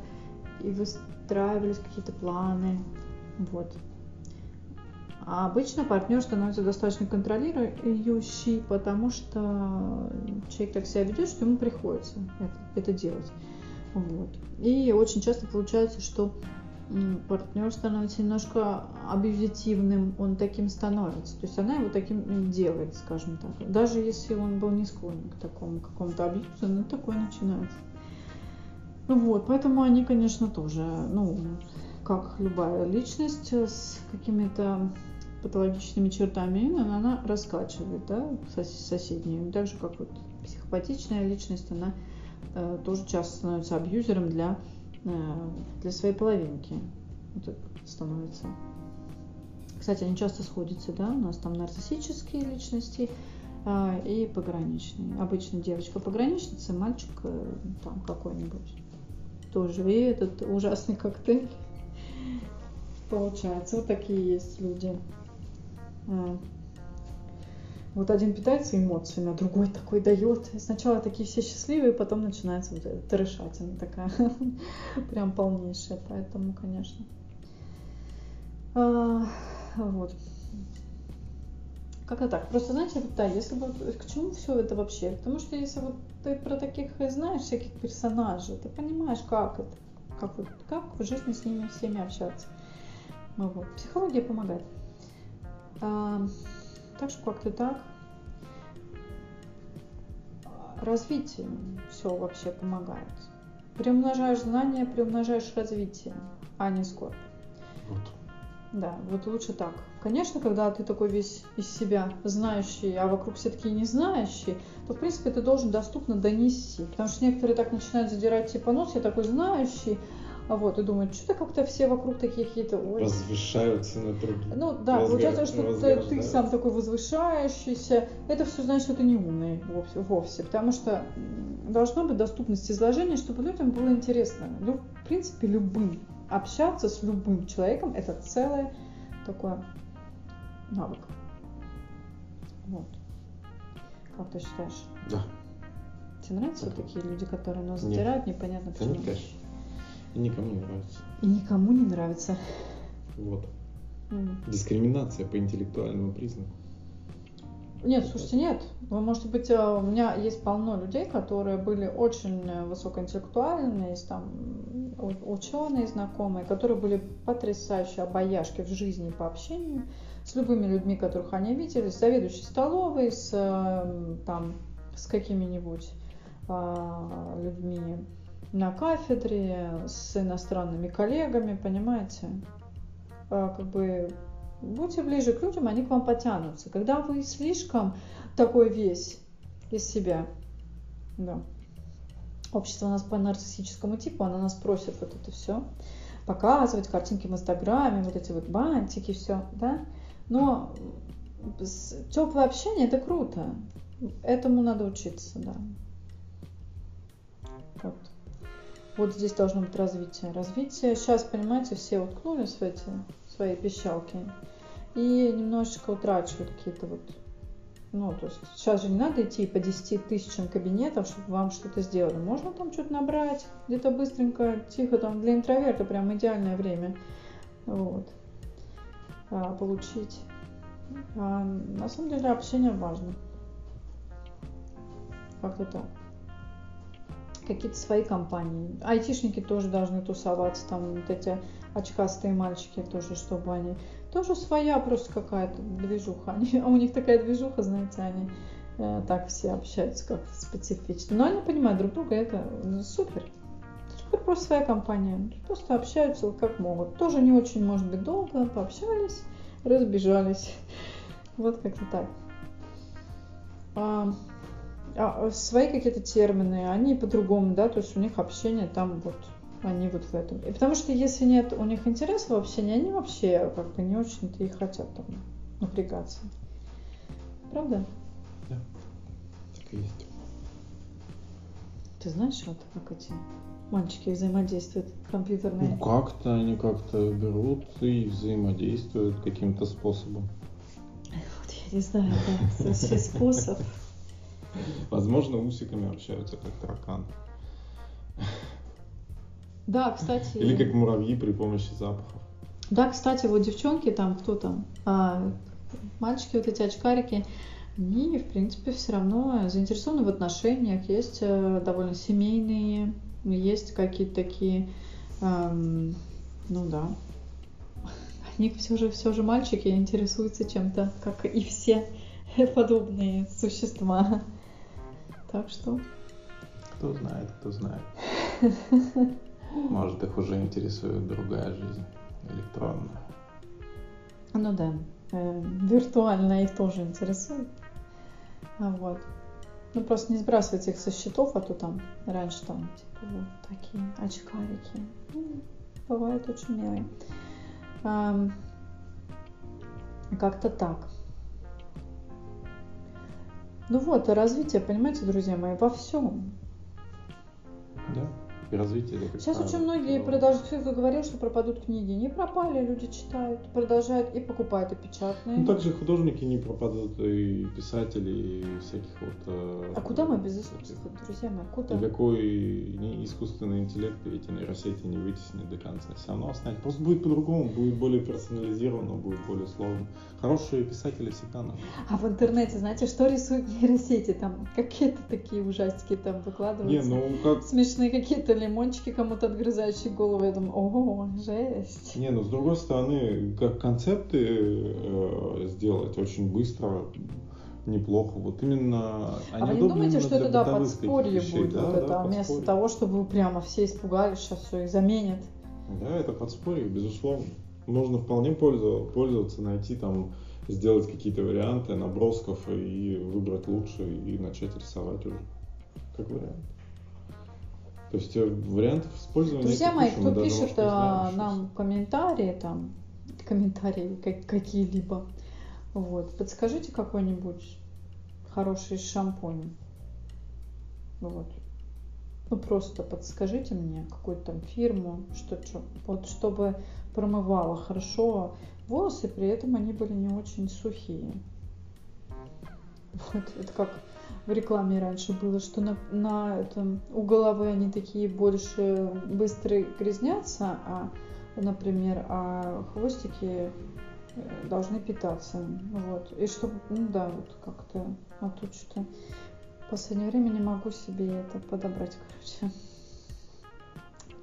A: и выстраивались какие-то планы, вот. А обычно партнер становится достаточно контролирующий, потому что человек так себя ведет, что ему приходится это, это делать. Вот. И очень часто получается, что партнер становится немножко абьюзитивным, он таким становится. То есть она его таким делает, скажем так. Даже если он был не склонен к такому какому-то абьюзу, но такое начинается. Вот, поэтому они, конечно, тоже, ну, как любая личность с какими-то патологическими чертами, она раскачивает, да, соседнюю. Так же, как вот психопатичная личность, она э, тоже часто становится абьюзером для, э, для своей половинки. Вот становится. Кстати, они часто сходятся, да, у нас там нарциссические личности э, и пограничные. Обычно девочка пограничница, мальчик э, там какой-нибудь. Тоже. И этот ужасный коктейль получается. Вот такие есть люди. Вот один питается эмоциями, а другой такой дает. сначала такие все счастливые, потом начинается вот эта трешатина такая, прям полнейшая. Поэтому, конечно. А, вот. Как-то так. Просто, знаете, вот, да, если бы, к чему все это вообще? Потому что если вот ты про таких знаешь, всяких персонажей, ты понимаешь, как это, как, вот, как в жизни с ними всеми общаться. Ну, вот. Психология помогает. А, так что как-то так. Развитие все вообще помогает. Приумножаешь знания, приумножаешь развитие, а не скорбь. Вот. Да, вот лучше так. Конечно, когда ты такой весь из себя знающий, а вокруг все таки не знающие, то, в принципе, ты должен доступно донести. Потому что некоторые так начинают задирать типа нос, я такой знающий, а вот, и думают, что-то как-то все вокруг такие какие-то...
B: Ой. Возвышаются на других.
A: Ну да, Возгар... получается, что ты, ты сам такой возвышающийся. Это все значит, что ты не умный вовсе, вовсе. Потому что должна быть доступность изложения, чтобы людям было интересно. Ну, в принципе, любым. Общаться с любым человеком – это целое такое навык. Вот. Как ты считаешь?
B: Да.
A: Тебе нравятся так. такие люди, которые нос затирают, Нет. непонятно почему?
B: Да, конечно. И никому не нравится.
A: И никому не нравится.
B: Вот. Mm. Дискриминация по интеллектуальному признаку.
A: Нет, слушайте, нет. Вы можете быть, э, у меня есть полно людей, которые были очень высокоинтеллектуальные, есть там ученые знакомые, которые были потрясающие обаяшки в жизни по общению с любыми людьми, которых они видели, с заведующей столовой, с, э, там, с какими-нибудь а, людьми на кафедре с иностранными коллегами, понимаете? А, как бы будьте ближе к людям, они к вам потянутся. Когда вы слишком такой весь из себя, да. Общество у нас по нарциссическому типу, оно нас просит вот это все показывать, картинки в Инстаграме, вот эти вот бантики, все, да. Но теплое общение это круто. Этому надо учиться, да. Вот. Вот здесь должно быть развитие. Развитие. Сейчас, понимаете, все уткнулись в эти свои пищалки и немножечко утрачивают какие-то вот ну, то есть сейчас же не надо идти по 10 тысячам кабинетов, чтобы вам что-то сделали. Можно там что-то набрать, где-то быстренько, тихо, там для интроверта прям идеальное время. Вот. А, получить. А, на самом деле общение важно. Как-то так какие-то свои компании. Айтишники тоже должны тусоваться, там вот эти очкастые мальчики тоже, чтобы они... Тоже своя просто какая-то движуха. Они, а у них такая движуха, знаете, они э, так все общаются как специфично. Но они понимают друг друга, это супер. Супер просто своя компания. Просто общаются как могут. Тоже не очень, может быть, долго пообщались, разбежались. Вот как-то так. А, а, свои какие-то термины, они по-другому, да, то есть у них общение там вот, они вот в этом. И потому что если нет у них интереса в общении, они вообще как бы не очень-то и хотят там напрягаться. Правда?
B: Да, так и есть.
A: Ты знаешь, вот как эти мальчики взаимодействуют компьютерные?
B: Ну как-то они как-то берут и взаимодействуют каким-то способом.
A: Вот я не знаю, да, следующий способ.
B: Возможно, усиками общаются, как таракан.
A: Да, кстати.
B: Или как муравьи при помощи запахов.
A: Да, кстати, вот девчонки там, кто там, а, мальчики, вот эти очкарики, они, в принципе, все равно заинтересованы в отношениях, есть э, довольно семейные, есть какие-то такие, эм, ну да, они все же, все же мальчики интересуются чем-то, как и все подобные существа. Так что...
B: Кто знает, кто знает. Может, их уже интересует другая жизнь, электронная.
A: Ну да, э, виртуально их тоже интересует. А вот. Ну просто не сбрасывайте их со счетов, а то там раньше там типа вот такие очкарики. Ну, бывают очень милые. А, как-то так. Ну вот, развитие, понимаете, друзья мои, во всем.
B: Да и развитие. Это
A: Сейчас очень многие продолжают, кто говорил, что пропадут книги. Не пропали, люди читают, продолжают и покупают и печатные.
B: Ну, также художники не пропадут, и писатели, и всяких вот...
A: Э, а куда мы без искусства, друзья мои? Куда?
B: Никакой не искусственный интеллект эти нейросети не вытеснит до конца. Все равно останется. Просто будет по-другому, будет более персонализировано, будет более сложно. Хорошие писатели всегда надо.
A: А в интернете, знаете, что рисуют нейросети? Там какие-то такие ужастики там выкладываются.
B: Не, ну как...
A: Смешные какие-то лимончики кому-то отгрызающие голову. Я думаю, ого, жесть.
B: Не, ну с другой стороны, как концепты э, сделать очень быстро, неплохо. Вот именно.
A: А вы не думаете, что это да, подспорье будет да, вот да, это, да, вместо того, чтобы вы прямо все испугались, сейчас все их заменят?
B: Да, это подспорье, безусловно. Можно вполне пользоваться, пользоваться, найти там, сделать какие-то варианты набросков и выбрать лучший и начать рисовать уже. Как вариант. То есть э, вариантов использования.
A: Друзья мои, кто пишет а, нам комментарии, там, комментарии как, какие-либо, вот, подскажите какой-нибудь хороший шампунь. Вот. Ну просто подскажите мне какую-то там фирму, что, что вот чтобы промывала хорошо волосы, при этом они были не очень сухие. Вот, это как в рекламе раньше было, что на, на этом, у головы они такие больше быстро грязнятся, а, например, а хвостики э, должны питаться. Вот. И чтобы, ну да, вот как-то, а тут что в последнее время не могу себе это подобрать, короче.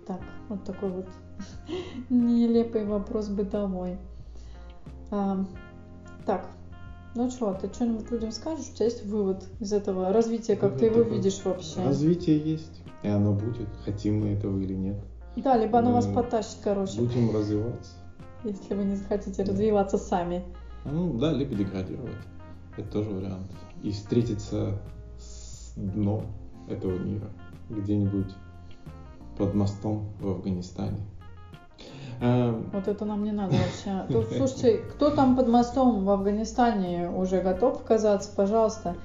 A: Так, вот такой вот нелепый вопрос бытовой. А, так, ну что, ты что-нибудь людям скажешь? У тебя есть вывод из этого развития, как ты его видишь вообще?
B: Развитие есть, и оно будет, хотим мы этого или нет.
A: Да, либо оно мы вас потащит, короче.
B: Будем развиваться.
A: Если вы не захотите развиваться сами.
B: Ну да, либо деградировать. Это тоже вариант. И встретиться с дном этого мира где-нибудь под мостом в Афганистане.
A: Эм. Вот это нам не надо вообще. Тут, слушайте, кто там под мостом в Афганистане уже готов оказаться, пожалуйста.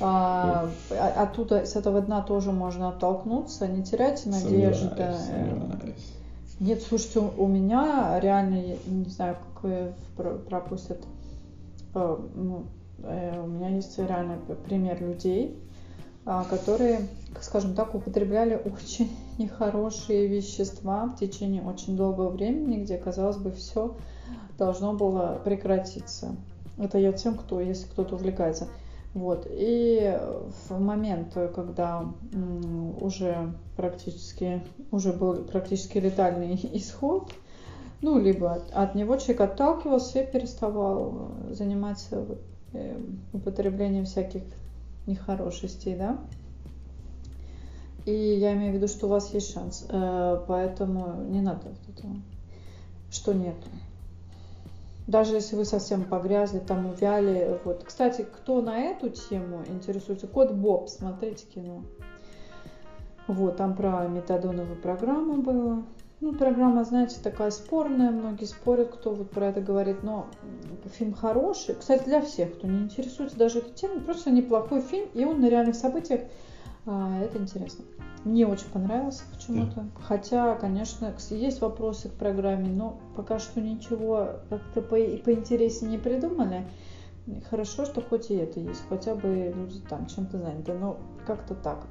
A: А, а, оттуда, с этого дна тоже можно оттолкнуться, не теряйте надежды. Нет, слушайте, у меня реально, не знаю, как пропустят, э, ну, э, у меня есть реально пример людей, а, которые, скажем так, употребляли очень нехорошие вещества в течение очень долгого времени, где, казалось бы, все должно было прекратиться. Это я тем, кто, если кто-то увлекается. Вот. И в момент, когда уже практически, уже был практически летальный исход, ну, либо от, от него человек отталкивался и переставал заниматься э, употреблением всяких нехорошестей, да. И я имею в виду, что у вас есть шанс, э, поэтому не надо вот этого, что нет. Даже если вы совсем погрязли, там увяли. Вот. Кстати, кто на эту тему интересуется, код Боб, смотрите кино. Вот, там про метадоновую программу было. Ну, программа, знаете, такая спорная, многие спорят, кто вот про это говорит, но фильм хороший. Кстати, для всех, кто не интересуется даже этой темой, просто неплохой фильм, и он на реальных событиях, а, это интересно. Мне очень понравился почему-то. Да. Хотя, конечно, есть вопросы к программе, но пока что ничего как-то по поинтереснее не придумали. Хорошо, что хоть и это есть, хотя бы люди там чем-то заняты, но как-то так.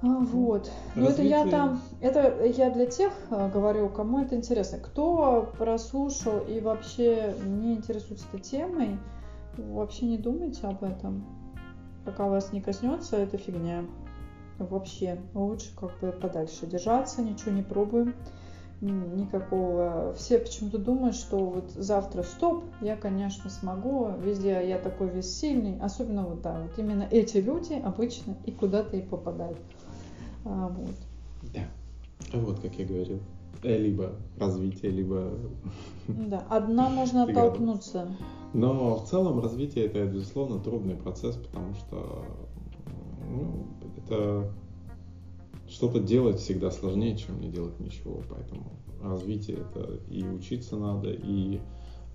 A: А, вот. Ну это я там, это я для тех а, говорю, кому это интересно. Кто прослушал и вообще не интересуется этой темой, вообще не думайте об этом. Пока вас не коснется, это фигня. Вообще лучше как бы подальше держаться, ничего не пробуем никакого. Все почему-то думают, что вот завтра стоп, я, конечно, смогу, везде я такой весь сильный. Особенно вот, да, вот именно эти люди обычно и куда-то и попадают. А, вот.
B: Да. А вот, как я говорил, э, либо развитие, либо...
A: Да, одна можно оттолкнуться.
B: Но в целом развитие это, безусловно, трудный процесс, потому что ну, это что-то делать всегда сложнее, чем не делать ничего. Поэтому развитие это и учиться надо, и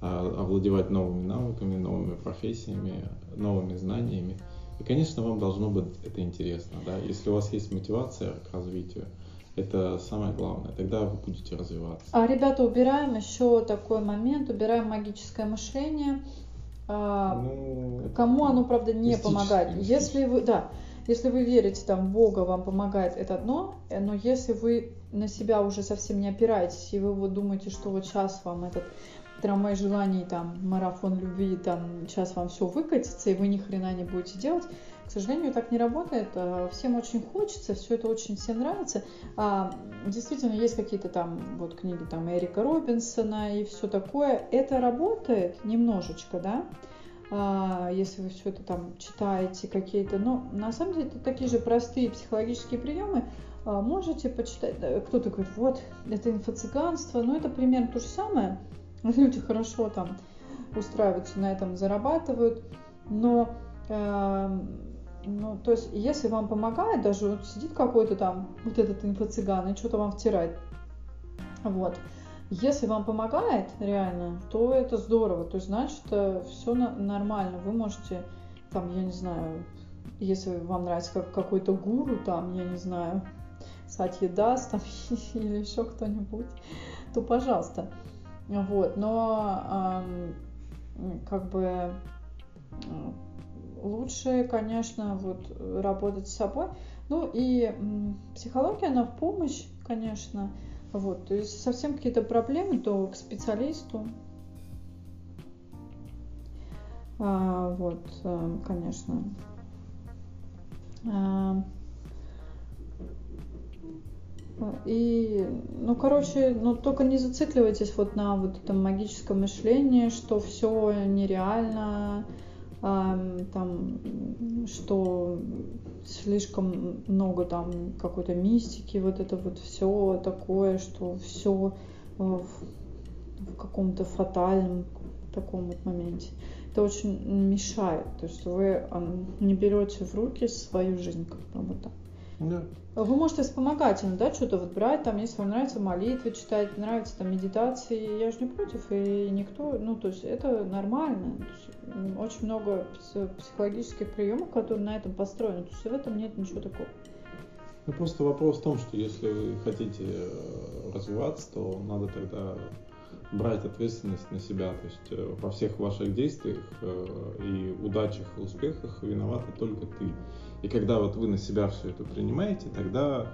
B: а, овладевать новыми навыками, новыми профессиями, новыми знаниями. И, конечно, вам должно быть это интересно. Да? Если у вас есть мотивация к развитию, это самое главное. Тогда вы будете развиваться.
A: А, ребята, убираем еще такой момент, убираем магическое мышление. А, ну, кому оно, правда, не помогает. Если вы, да, если вы верите там Бога, вам помогает это одно, э, но если вы на себя уже совсем не опираетесь, и вы вот думаете, что вот сейчас вам этот трамвай желаний, там, марафон любви, там, сейчас вам все выкатится, и вы ни хрена не будете делать. К сожалению, так не работает. А, всем очень хочется, все это очень всем нравится. А, действительно, есть какие-то там вот книги там Эрика Робинсона и все такое. Это работает немножечко, да, а, если вы все это там читаете какие-то. Но на самом деле это такие же простые психологические приемы. А, можете почитать. Кто-то говорит, вот, это инфо-цыганство. Но это примерно то же самое люди хорошо там устраиваются на этом, зарабатывают, но, э, ну, то есть, если вам помогает, даже вот сидит какой-то там вот этот инфо-цыган и что-то вам втирает, вот, если вам помогает реально, то это здорово, то есть, значит, э, все нормально, вы можете, там, я не знаю, если вам нравится как какой-то гуру, там, я не знаю, Сатья Дас, там, или еще кто-нибудь, то пожалуйста. Вот, но как бы лучше, конечно, вот работать с собой. Ну и психология, она в помощь, конечно. Вот, то есть совсем какие-то проблемы, то к специалисту. А, вот, конечно. А, и, ну, короче, ну, только не зацикливайтесь вот на вот этом магическом мышлении, что все нереально, э, там, что слишком много там какой-то мистики, вот это вот все такое, что все в, в каком-то фатальном таком вот моменте. Это очень мешает, то есть вы э, не берете в руки свою жизнь как бы так. Да. Вы можете вспомогательно, да, что-то вот брать, там, если вам нравится молитвы читать, нравится там медитации, я же не против, и никто, ну, то есть это нормально. Есть, очень много психологических приемов, которые на этом построены, то есть в этом нет ничего такого.
B: Ну, просто вопрос в том, что если вы хотите э, развиваться, то надо тогда брать ответственность на себя. То есть э, во всех ваших действиях э, и удачах и успехах виновата только ты. И когда вот вы на себя все это принимаете, тогда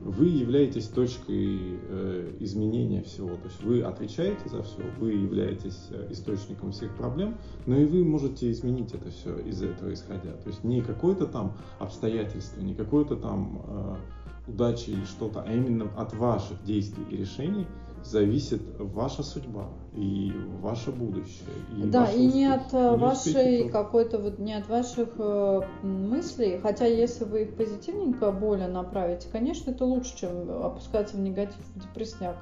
B: вы являетесь точкой э, изменения всего. То есть вы отвечаете за все, вы являетесь источником всех проблем, но и вы можете изменить это все из этого исходя. То есть не какое-то там обстоятельство, не какое-то там удача или что-то, а именно от ваших действий и решений зависит ваша судьба и ваше будущее.
A: И да, и не от э, не вашей какой-то вот не от ваших э, мыслей, хотя если вы их позитивненько более направите, конечно, это лучше, чем опускаться в негатив, в депрессняк.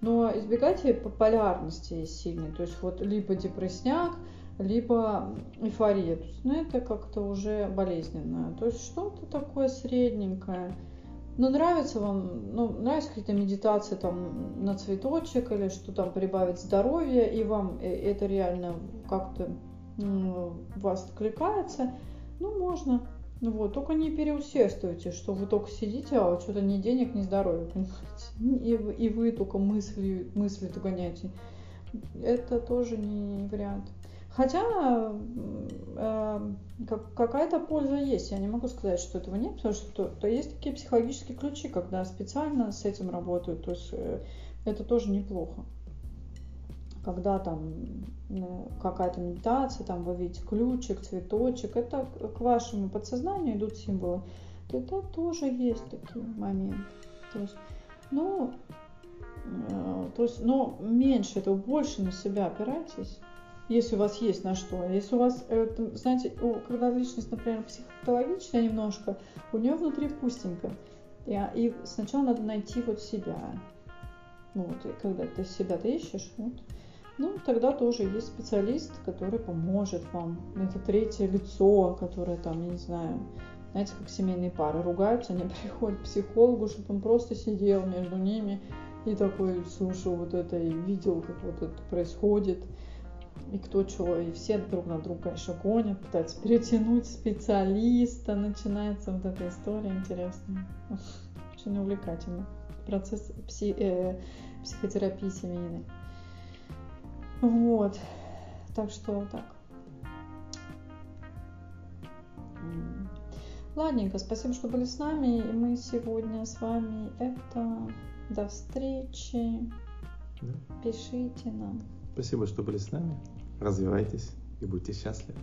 A: Но избегайте популярности сильной, то есть вот либо депрессняк, либо эйфория. То есть, ну, это как-то уже болезненно. То есть что-то такое средненькое Ну, нравится вам, ну, нравится какие-то медитации там на цветочек или что там прибавить здоровье, и вам э, это реально как-то ну, вас откликается, ну, можно. Ну вот, только не переусердствуйте, что вы только сидите, а вот что-то ни денег, ни здоровья, понимаете. И, и вы только мысли, мысли гоняете. Это тоже не вариант. Хотя э, какая-то польза есть. Я не могу сказать, что этого нет, потому что то, то есть такие психологические ключи, когда специально с этим работают. То есть э, это тоже неплохо. Когда там э, какая-то медитация, там вы видите ключик, цветочек, это к вашему подсознанию идут символы. Это тоже есть такие моменты. То есть, ну, то есть, но меньше этого, больше на себя опирайтесь если у вас есть на что. Если у вас, это, знаете, когда личность, например, психологичная немножко, у нее внутри пустенько. И, и сначала надо найти вот себя. Ну, вот, и когда ты себя ты ищешь, вот, ну, тогда тоже есть специалист, который поможет вам. Это третье лицо, которое там, я не знаю, знаете, как семейные пары ругаются, они приходят к психологу, чтобы он просто сидел между ними и такой слушал вот это и видел, как вот это происходит и кто чего, и все друг на друга еще гонят, пытаются перетянуть специалиста, начинается вот эта история интересная, очень увлекательный процесс пси, э, психотерапии семейной. Вот, так что так. Ладненько, спасибо, что были с нами. И мы сегодня с вами это. До встречи. Да. Пишите нам.
B: Спасибо, что были с нами. Развивайтесь и будьте счастливы.